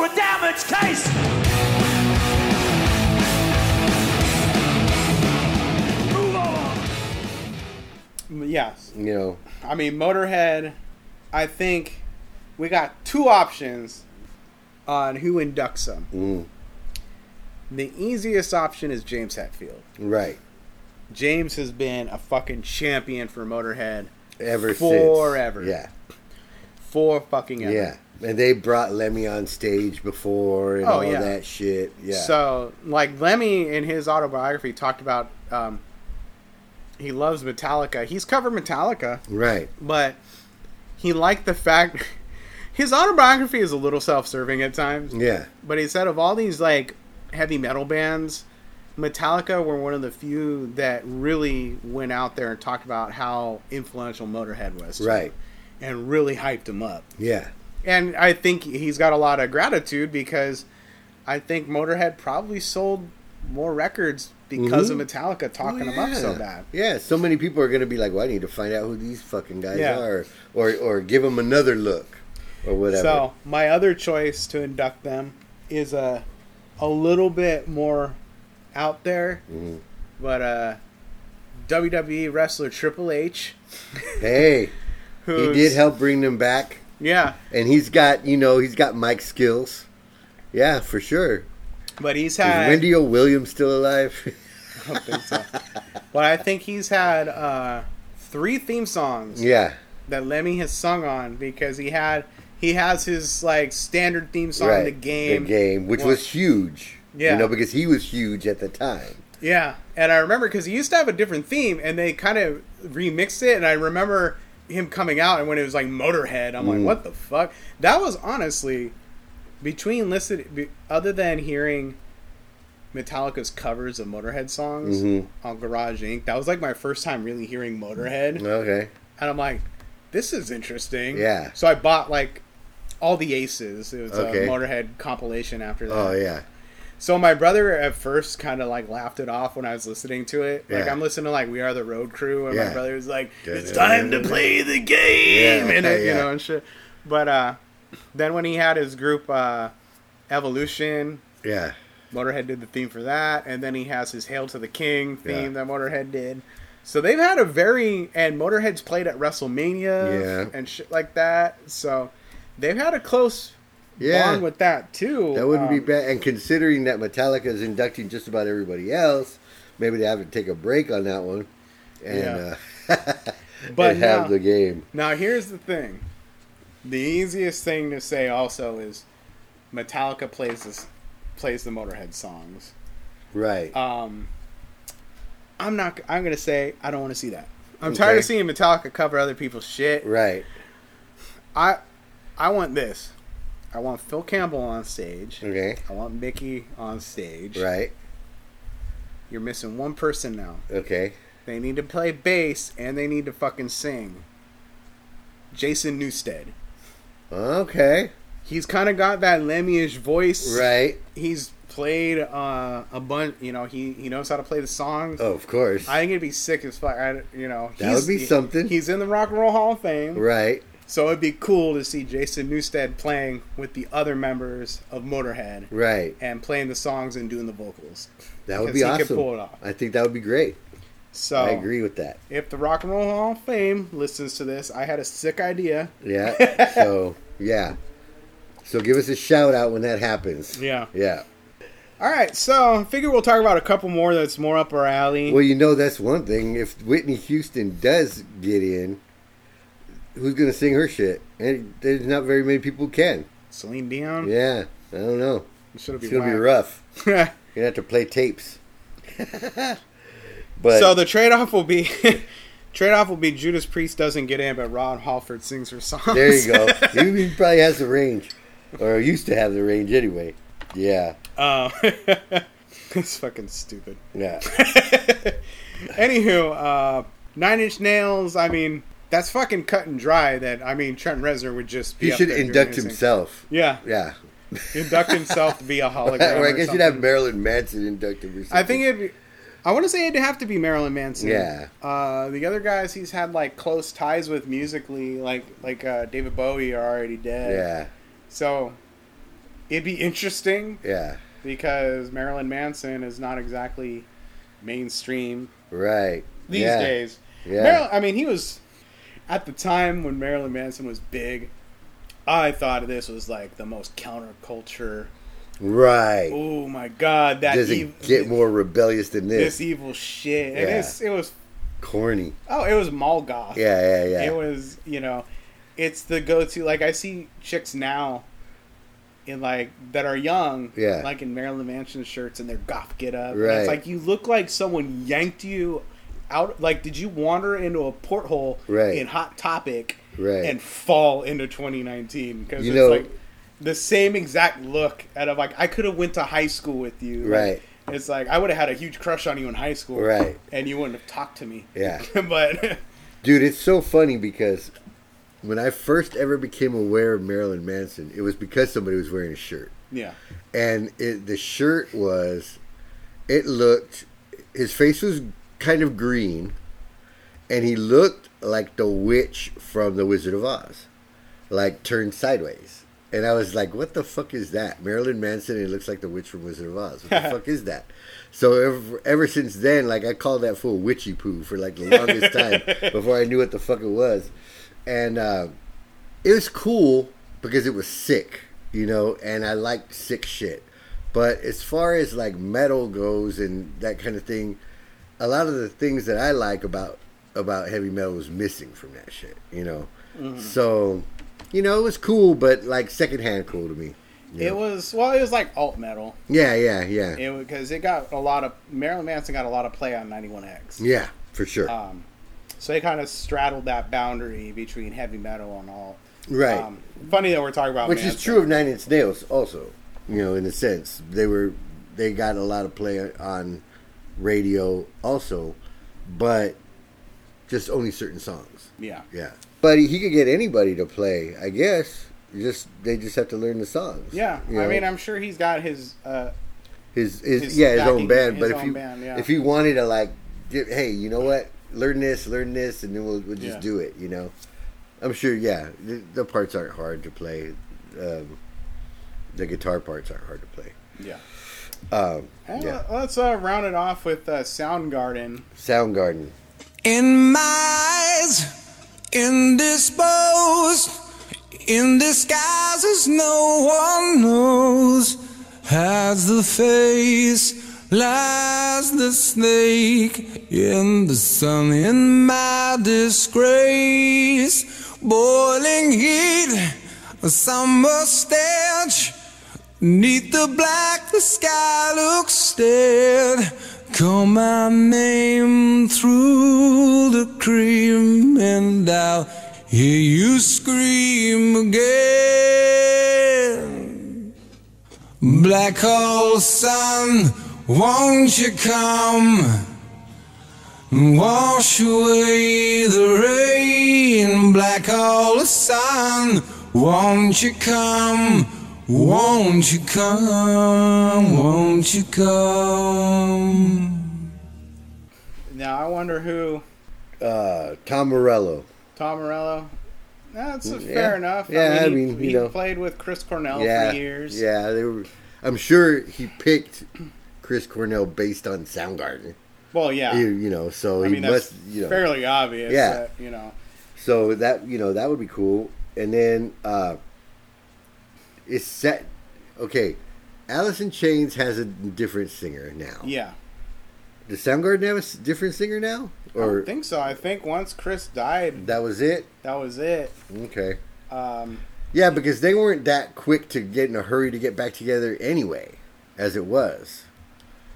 over for a damage case. Move over. yes. You know, I mean, Motorhead, I think we got two options on who inducts them. mm, The easiest option is James Hetfield. right. James has been a fucking champion for Motorhead Ever Forever. since. Yeah. for fucking ever. Yeah. And they brought Lemmy on stage before and Oh, all yeah. that shit. Yeah. So, like Lemmy in his autobiography talked about um, he loves Metallica. He's covered Metallica, right. but he liked the fact [LAUGHS] his autobiography is a little self-serving at times. Yeah. But he said of all these like heavy metal bands, Metallica were one of the few that really went out there and talked about how influential Motorhead was. Right. And really hyped him up. Yeah. And I think he's got a lot of gratitude because I think Motorhead probably sold more records because Mhm. of Metallica talking Oh, him up so yeah. bad. Yeah, so many people are going to be like, well, I need to find out who these fucking guys Yeah. are. Or, or give them another look. Or whatever. So my other choice to induct them is a a little bit more out there, Mhm. but uh, WWE wrestler Triple H, Hey, [LAUGHS] he did help bring them back. Yeah, And he's got, you know, he's got mic skills. Yeah, for sure. but he's Is had Wendy O. Williams still alive? [LAUGHS] I don't think so. but I think he's had uh, three theme songs yeah. that Lemmy has sung on because he had he has his like standard theme song, right. the game, The game, which Well, was huge. Yeah. You know, because he was huge at the time. Yeah, and I remember because he used to have a different theme, and they kind of remixed it. And I remember him coming out, and when it was like Motorhead, I'm like, Mm. what the fuck? That was honestly between listen, other than hearing Metallica's covers of Motorhead songs Mhm. on Garage Inc. That was like my first time really hearing Motorhead, Okay. and I'm like, this is interesting. Yeah. So I bought like all the Aces. It was Okay. a Motorhead compilation after that. Oh, yeah. So my brother at first kind of like laughed it off when I was listening to it. Like Yeah. I'm listening to like We Are the Road Crew, and Yeah. my brother was like, "It's time to play the game," Yeah, [LAUGHS] and it, you know and shit. But uh, then when he had his group uh, Evolution, Yeah. Motorhead did the theme for that, and then he has his Hail to the King theme that Motorhead did. So they've had a very and Motorhead's played at WrestleMania Yeah. and shit like that. So they've had a close Yeah. bond with that too. That wouldn't be Um, bad. And considering that Metallica is inducting just about everybody else, maybe they have to take a break on that one and, Yeah. uh, [LAUGHS] But and have now- the game. Now here's the thing. The easiest thing to say also is Metallica plays this plays the Motorhead songs. Right. Um I'm not I'm going to say I don't want to see that. I'm tired of seeing Metallica cover other people's shit. right. I I want this. I want Phil Campbell on stage. Okay. I want Mikkey on stage. Right. You're missing one person now. Okay. They need to play bass and they need to fucking sing. Jason Newsted. Okay. He's kind of got that Lemmy-ish voice. Right. He's played uh, a bunch. You know, he he knows how to play the songs. Oh, of course. I think it'd be sick as fuck. I, you know, That would be something. He's in the Rock and Roll Hall of Fame, right. So it'd be cool to see Jason Newsted playing with the other members of Motorhead Right. and playing the songs and doing the vocals. That would be awesome. pull it off. I think that would be great. So I agree with that. If the Rock and Roll Hall of Fame listens to this, I had a sick idea. Yeah. [LAUGHS] so yeah. So give us a shout out when that happens. Yeah. Yeah. All right, so I figure we'll talk about a couple more that's more up our alley. Well, you know that's one thing. If Whitney Houston does get in, who's gonna sing her shit? And there's not very many people who can. Celine Dion. Yeah. I don't know. It's gonna be rough. You're [LAUGHS] gonna have to play tapes. [LAUGHS] but so the trade off will be [LAUGHS] trade off will be Judas Priest doesn't get in, but Rob Halford sings her songs. there you go. he he probably has the range, or used to have the range anyway. Yeah. Uh, it's fucking stupid. Yeah. Anywho, uh, Nine Inch Nails. I mean, that's fucking cut and dry. That I mean, Trent Reznor would just be He should induct himself. Yeah, Yeah. induct himself to be a [LAUGHS] hologram. or I or guess you'd have. Marilyn Manson induct him or. I think it'd. I want to say it'd have to be Marilyn Manson. Yeah. Uh, the other guys he's had like close ties with musically, like like uh, David Bowie, are already dead. Yeah. So it'd be interesting Yeah. because Marilyn Manson is not exactly mainstream Right. these yeah. days. Yeah. Marilyn, I mean, he was at the time when Marilyn Manson was big. I thought this was like the most counterculture. Right. Oh my god, that Doesn't ev- get more rebellious than this this. evil shit. And Yeah. it's, it was Corny. oh, it was mall goth. Yeah, yeah, yeah. It was you know, it's the go to. Like I see chicks now. In like that are young, Yeah. like in Marilyn Manson shirts and their goth get up. And Right. It's like you look like someone yanked you out. Like, did you wander into a porthole Right. in Hot Topic Right. and fall into 2019? Because it's know- like the same exact look. Out of like, I could have went to high school with you. Like, Right. it's like I would have had a huge crush on you in high school. Right. And you wouldn't have talked to me. Yeah. [LAUGHS] but Dude, it's so funny because when I first ever became aware of Marilyn Manson, it was because somebody was wearing a shirt. yeah, And it, the shirt was, it looked, his face was kind of green, and he looked like the witch from The Wizard of Oz, like turned sideways. And I was like, what the fuck is that? Marilyn Manson, and it looks like the witch from Wizard of Oz. What the [LAUGHS] fuck is that? So ever, ever since then, like I called that fool witchy poo for like the longest [LAUGHS] time before I knew what the fuck it was. And uh, it was cool because it was sick, you know, and I liked sick shit. But as far as like metal goes and that kind of thing, a lot of the things that I like about about heavy metal was missing from that shit, you know. So, you know, it was cool, but like secondhand cool to me. it know? was well, it was like alt metal. Yeah, yeah, yeah, It because it got a lot of Marilyn Manson got a lot of play on 91X. yeah, for sure. Um, so they kind of straddled that boundary between heavy metal and all. right. Um, funny that we're talking about which Manson. is true of Nine Inch Nails also. You know, in a sense, they were they got a lot of play on radio also, but just only certain songs. Yeah. Yeah, but he, he could get anybody to play. I guess You just they just have to learn the songs. Yeah, you I mean, I'm sure he's got his. Uh, his, his, his yeah his own band. his but if you band, yeah. if he wanted to like, hey, you know what? Learn this, learn this, and then we'll, we'll just Yeah. do it. You know, I'm sure. Yeah, the, the parts aren't hard to play. Um, the guitar parts aren't hard to play. yeah. Um, yeah, Let's uh, round it off with uh, Soundgarden. Soundgarden. In my eyes, indisposed, in disguises no one knows. Has the face, lies the snake in the sun in my disgrace. Boiling heat, a summer stench. Neath the black, the sky looks dead. Call my name through the cream, and I'll hear you scream again. Black hole sun, won't you come? Wash away the rain, black hole sun. Won't you come? Won't you come? Won't you come? Now I wonder who Uh, Tom Morello. Tom Morello. That's Yeah. fair enough. Yeah, I he, mean, you he know. played with Chris Cornell yeah, for years. yeah. They were. I'm sure he picked Chris Cornell based on Soundgarden. Well, yeah. You, you know, so I he mean, that's must. You know, fairly obvious. Yeah. That, you know. So that you know that would be cool. And then uh it's set. Okay, Alice in Chains has a different singer now. Yeah. Does Soundgarden have a different singer now, I or don't think so. I think once Chris died, that was it? that was it. Okay. Um, Yeah, because they weren't that quick to get in a hurry to get back together anyway, as it was.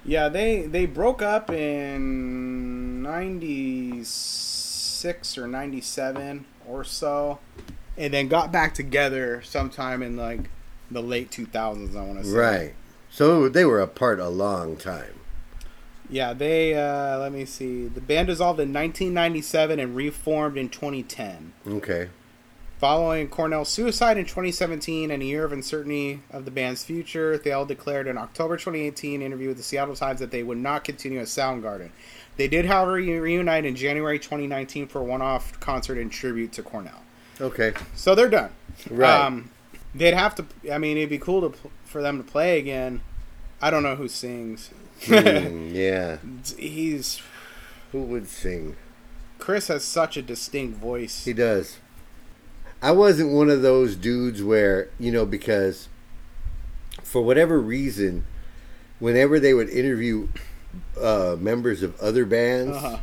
yeah, they they broke up in '96 or '97 or so, and then got back together sometime in like the late 2000s. I want to say. Right. So they were apart a long time. Yeah, they. Uh, let me see. The band dissolved in 1997 and reformed in 2010. Okay. Following Cornell's suicide in 2017 and a year of uncertainty of the band's future, Thayil declared in October 2018 interview with the Seattle Times that they would not continue as Soundgarden. They did, however, reunite in January 2019 for a one-off concert in tribute to Cornell. Okay. So they're done. Right. Um, they'd have to. I mean, it'd be cool to for them to play again. I don't know who sings. Hmm, [LAUGHS] yeah. He's Who would sing? Chris has such a distinct voice. He does. I wasn't one of those dudes where, you know, because for whatever reason, whenever they would interview uh, members of other bands, Uh-huh.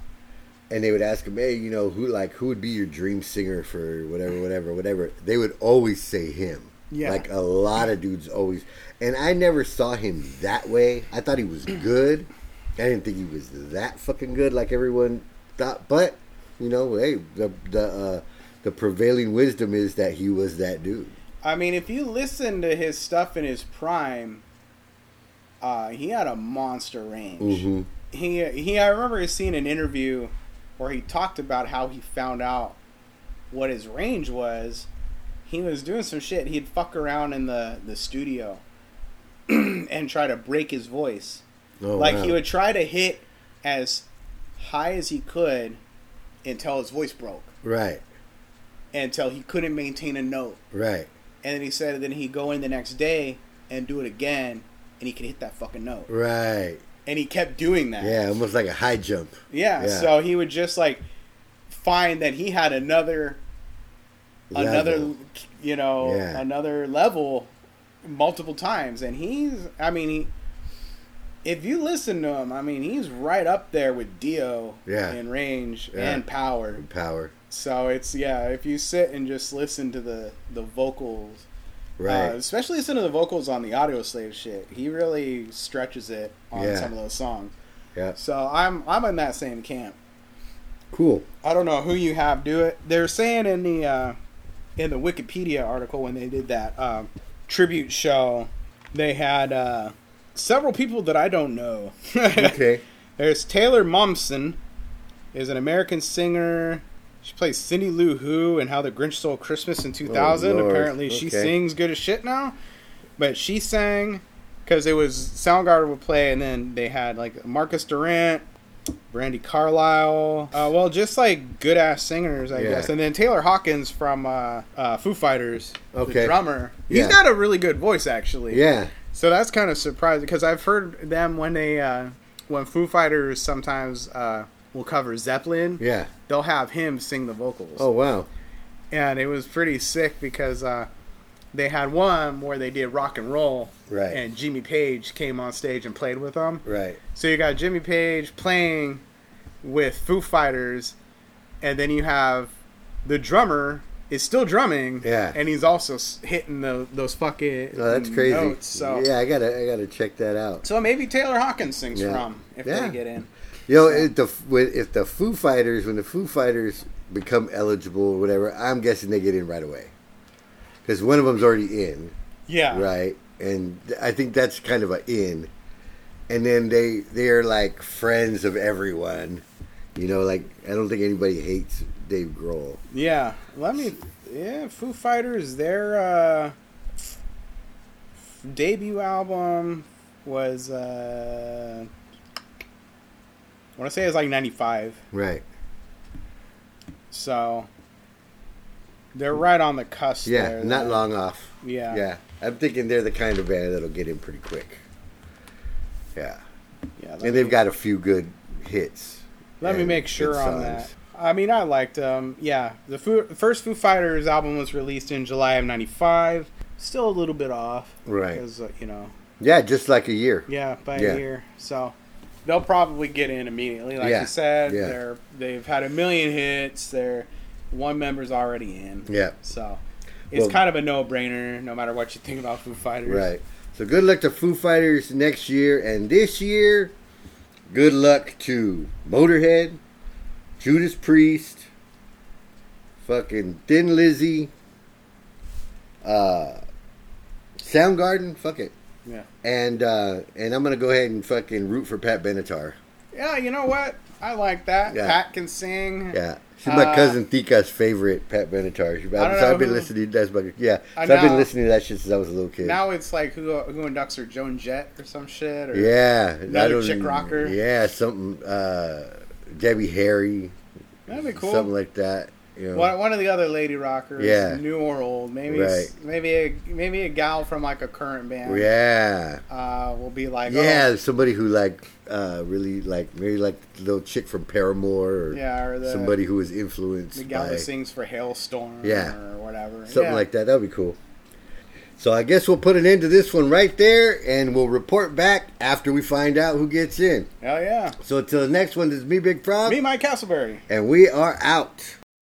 and they would ask them, hey, you know, who like who would be your dream singer for whatever, whatever, whatever, they would always say him. Yeah. Like a lot of dudes always, and I never saw him that way. I thought he was [CLEARS THROAT] good. I didn't think he was that fucking good like everyone thought. But you know, hey, the the uh, the prevailing wisdom is that he was that dude. I mean, if you listen to his stuff in his prime, uh, he had a monster range. Mm-hmm. He he. I remember seeing an interview where he talked about how he found out what his range was. He was doing some shit. He'd fuck around in the the studio [CLEARS THROAT] and try to break his voice. Oh, like wow. he would try to hit as high as he could until his voice broke, Right, until he couldn't maintain a note. right, And then he said then he'd go in the next day and do it again, and he could hit that fucking note. right. And he kept doing that. Yeah, almost like a high jump. Yeah, Yeah. So he would just like find that he had another, another, you know, Yeah. another level multiple times. And he's, I mean, he, if you listen to him, I mean, he's right up there with Dio Yeah. in range Yeah. and power. power. So it's yeah, if you sit and just listen to the the vocals, Right. uh, especially listen to the vocals on the Audioslave shit, he really stretches it on Yeah. some of those songs. yeah. So I'm I'm in that same camp. Cool. I don't know who you have do it. They're saying in the uh, in the Wikipedia article when they did that um, tribute show, they had uh, several people that I don't know. [LAUGHS] Okay. There's Taylor Momsen, is an American singer. She plays Cindy Lou Who and How the Grinch Stole Christmas in 2000. Lord. Apparently, she sings good as shit now. But she sang because it was Soundgarden would play, and then they had like Marcus Durant, Brandi Carlile. Uh, well, just like good ass singers, I Yeah. guess. And then Taylor Hawkins from uh, uh, Foo Fighters, Okay. the drummer. he's got a really good voice, actually. Yeah. So that's kind of surprising because I've heard them when they uh, when Foo Fighters sometimes uh, will cover Zeppelin, Yeah. they'll have him sing the vocals. Oh wow. and it was pretty sick because uh, they had one where they did rock and roll, Right. And Jimmy Page came on stage and played with them. Right. So you got Jimmy Page playing with Foo Fighters, and then you have the drummer is still drumming, Yeah. and he's also hitting the, those fucking Oh, that's crazy. notes. So Yeah, I gotta, I gotta check that out. so maybe Taylor Hawkins sings Yeah. from if Yeah. they get in. You know, if the if the Foo Fighters, when the Foo Fighters become eligible or whatever, I'm guessing they get in right away. Because one of them's already in, Yeah. right? And I think that's kind of an in. And then they they're like friends of everyone. You know, like I don't think anybody hates Dave Grohl. Yeah. Let me. Yeah, Foo Fighters. They're. uh debut album was uh, I want to say it was like '95. Right. So they're right on the cusp. Yeah, there, not though. long off. Yeah. Yeah. I'm thinking they're the kind of band that'll get in pretty quick. Yeah. Yeah. And they've me- got a few good hits. Let me make sure on that. I mean, I liked them. Yeah, the Foo, first Foo Fighters album was released in July of '95. Still a little bit off, Right. Because uh, you know, Yeah, just like a year. yeah, by Yeah. a year. So they'll probably get in immediately, like Yeah, you said. yeah. They're they've had a million hits. They're one member's already in. Yeah. So it's Well- kind of a no-brainer, no matter what you think about Foo Fighters. Right. So good luck to Foo Fighters next year and this year. Good luck to Motorhead, Judas Priest, fucking Thin Lizzy, uh, Soundgarden. Fuck it. Yeah. And uh, and I'm gonna go ahead and fucking root for Pat Benatar. Yeah. You know what? I like that. Yeah. Pat can sing. Yeah. She's my Uh, cousin Thika's favorite Pat Benatar. So I've been who- listening. That's my yeah. So I've been listening to that shit since I was a little kid. Now it's like who who inducts her, Joan Jett or some shit. Or, Yeah, Another chick rocker? Yeah, something. Uh, Debbie Harry, That'd be cool. something like that. You know. One, one of the other lady rockers, Yeah. new or old, maybe Right. maybe a maybe a gal from like a current band, Yeah, uh, will be like, yeah, oh, somebody who like uh, really like maybe like the little chick from Paramore or yeah, or the somebody who is influenced the gal by that sings for Halestorm, Yeah. or whatever, something yeah. like that. That'd be cool. So I guess we'll put an end to this one right there, and we'll report back after we find out who gets in. Hell yeah, So until the next one, this is me, Big Frog, me, Mike Castleberry. and we are out.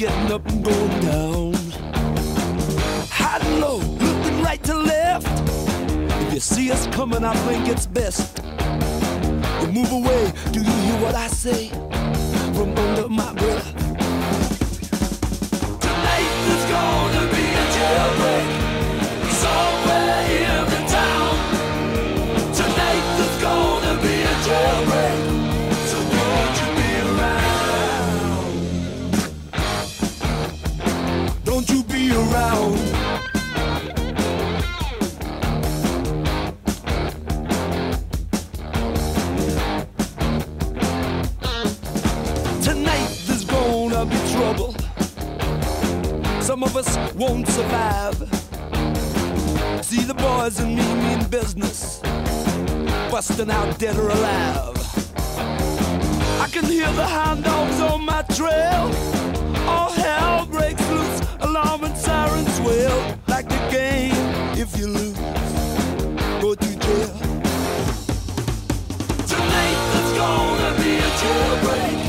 Getting up and going down. High and low, looking right to left. If you see us coming, I think it's best. Move away, do you hear what I say? From under my breath. Some of us won't survive. See the boys and me mean business, busting out dead or alive. I can hear the hound dogs on my trail. All hell breaks loose, alarm and sirens wail. Like the game, if you lose, go to jail. Tonight there's gonna be a jailbreak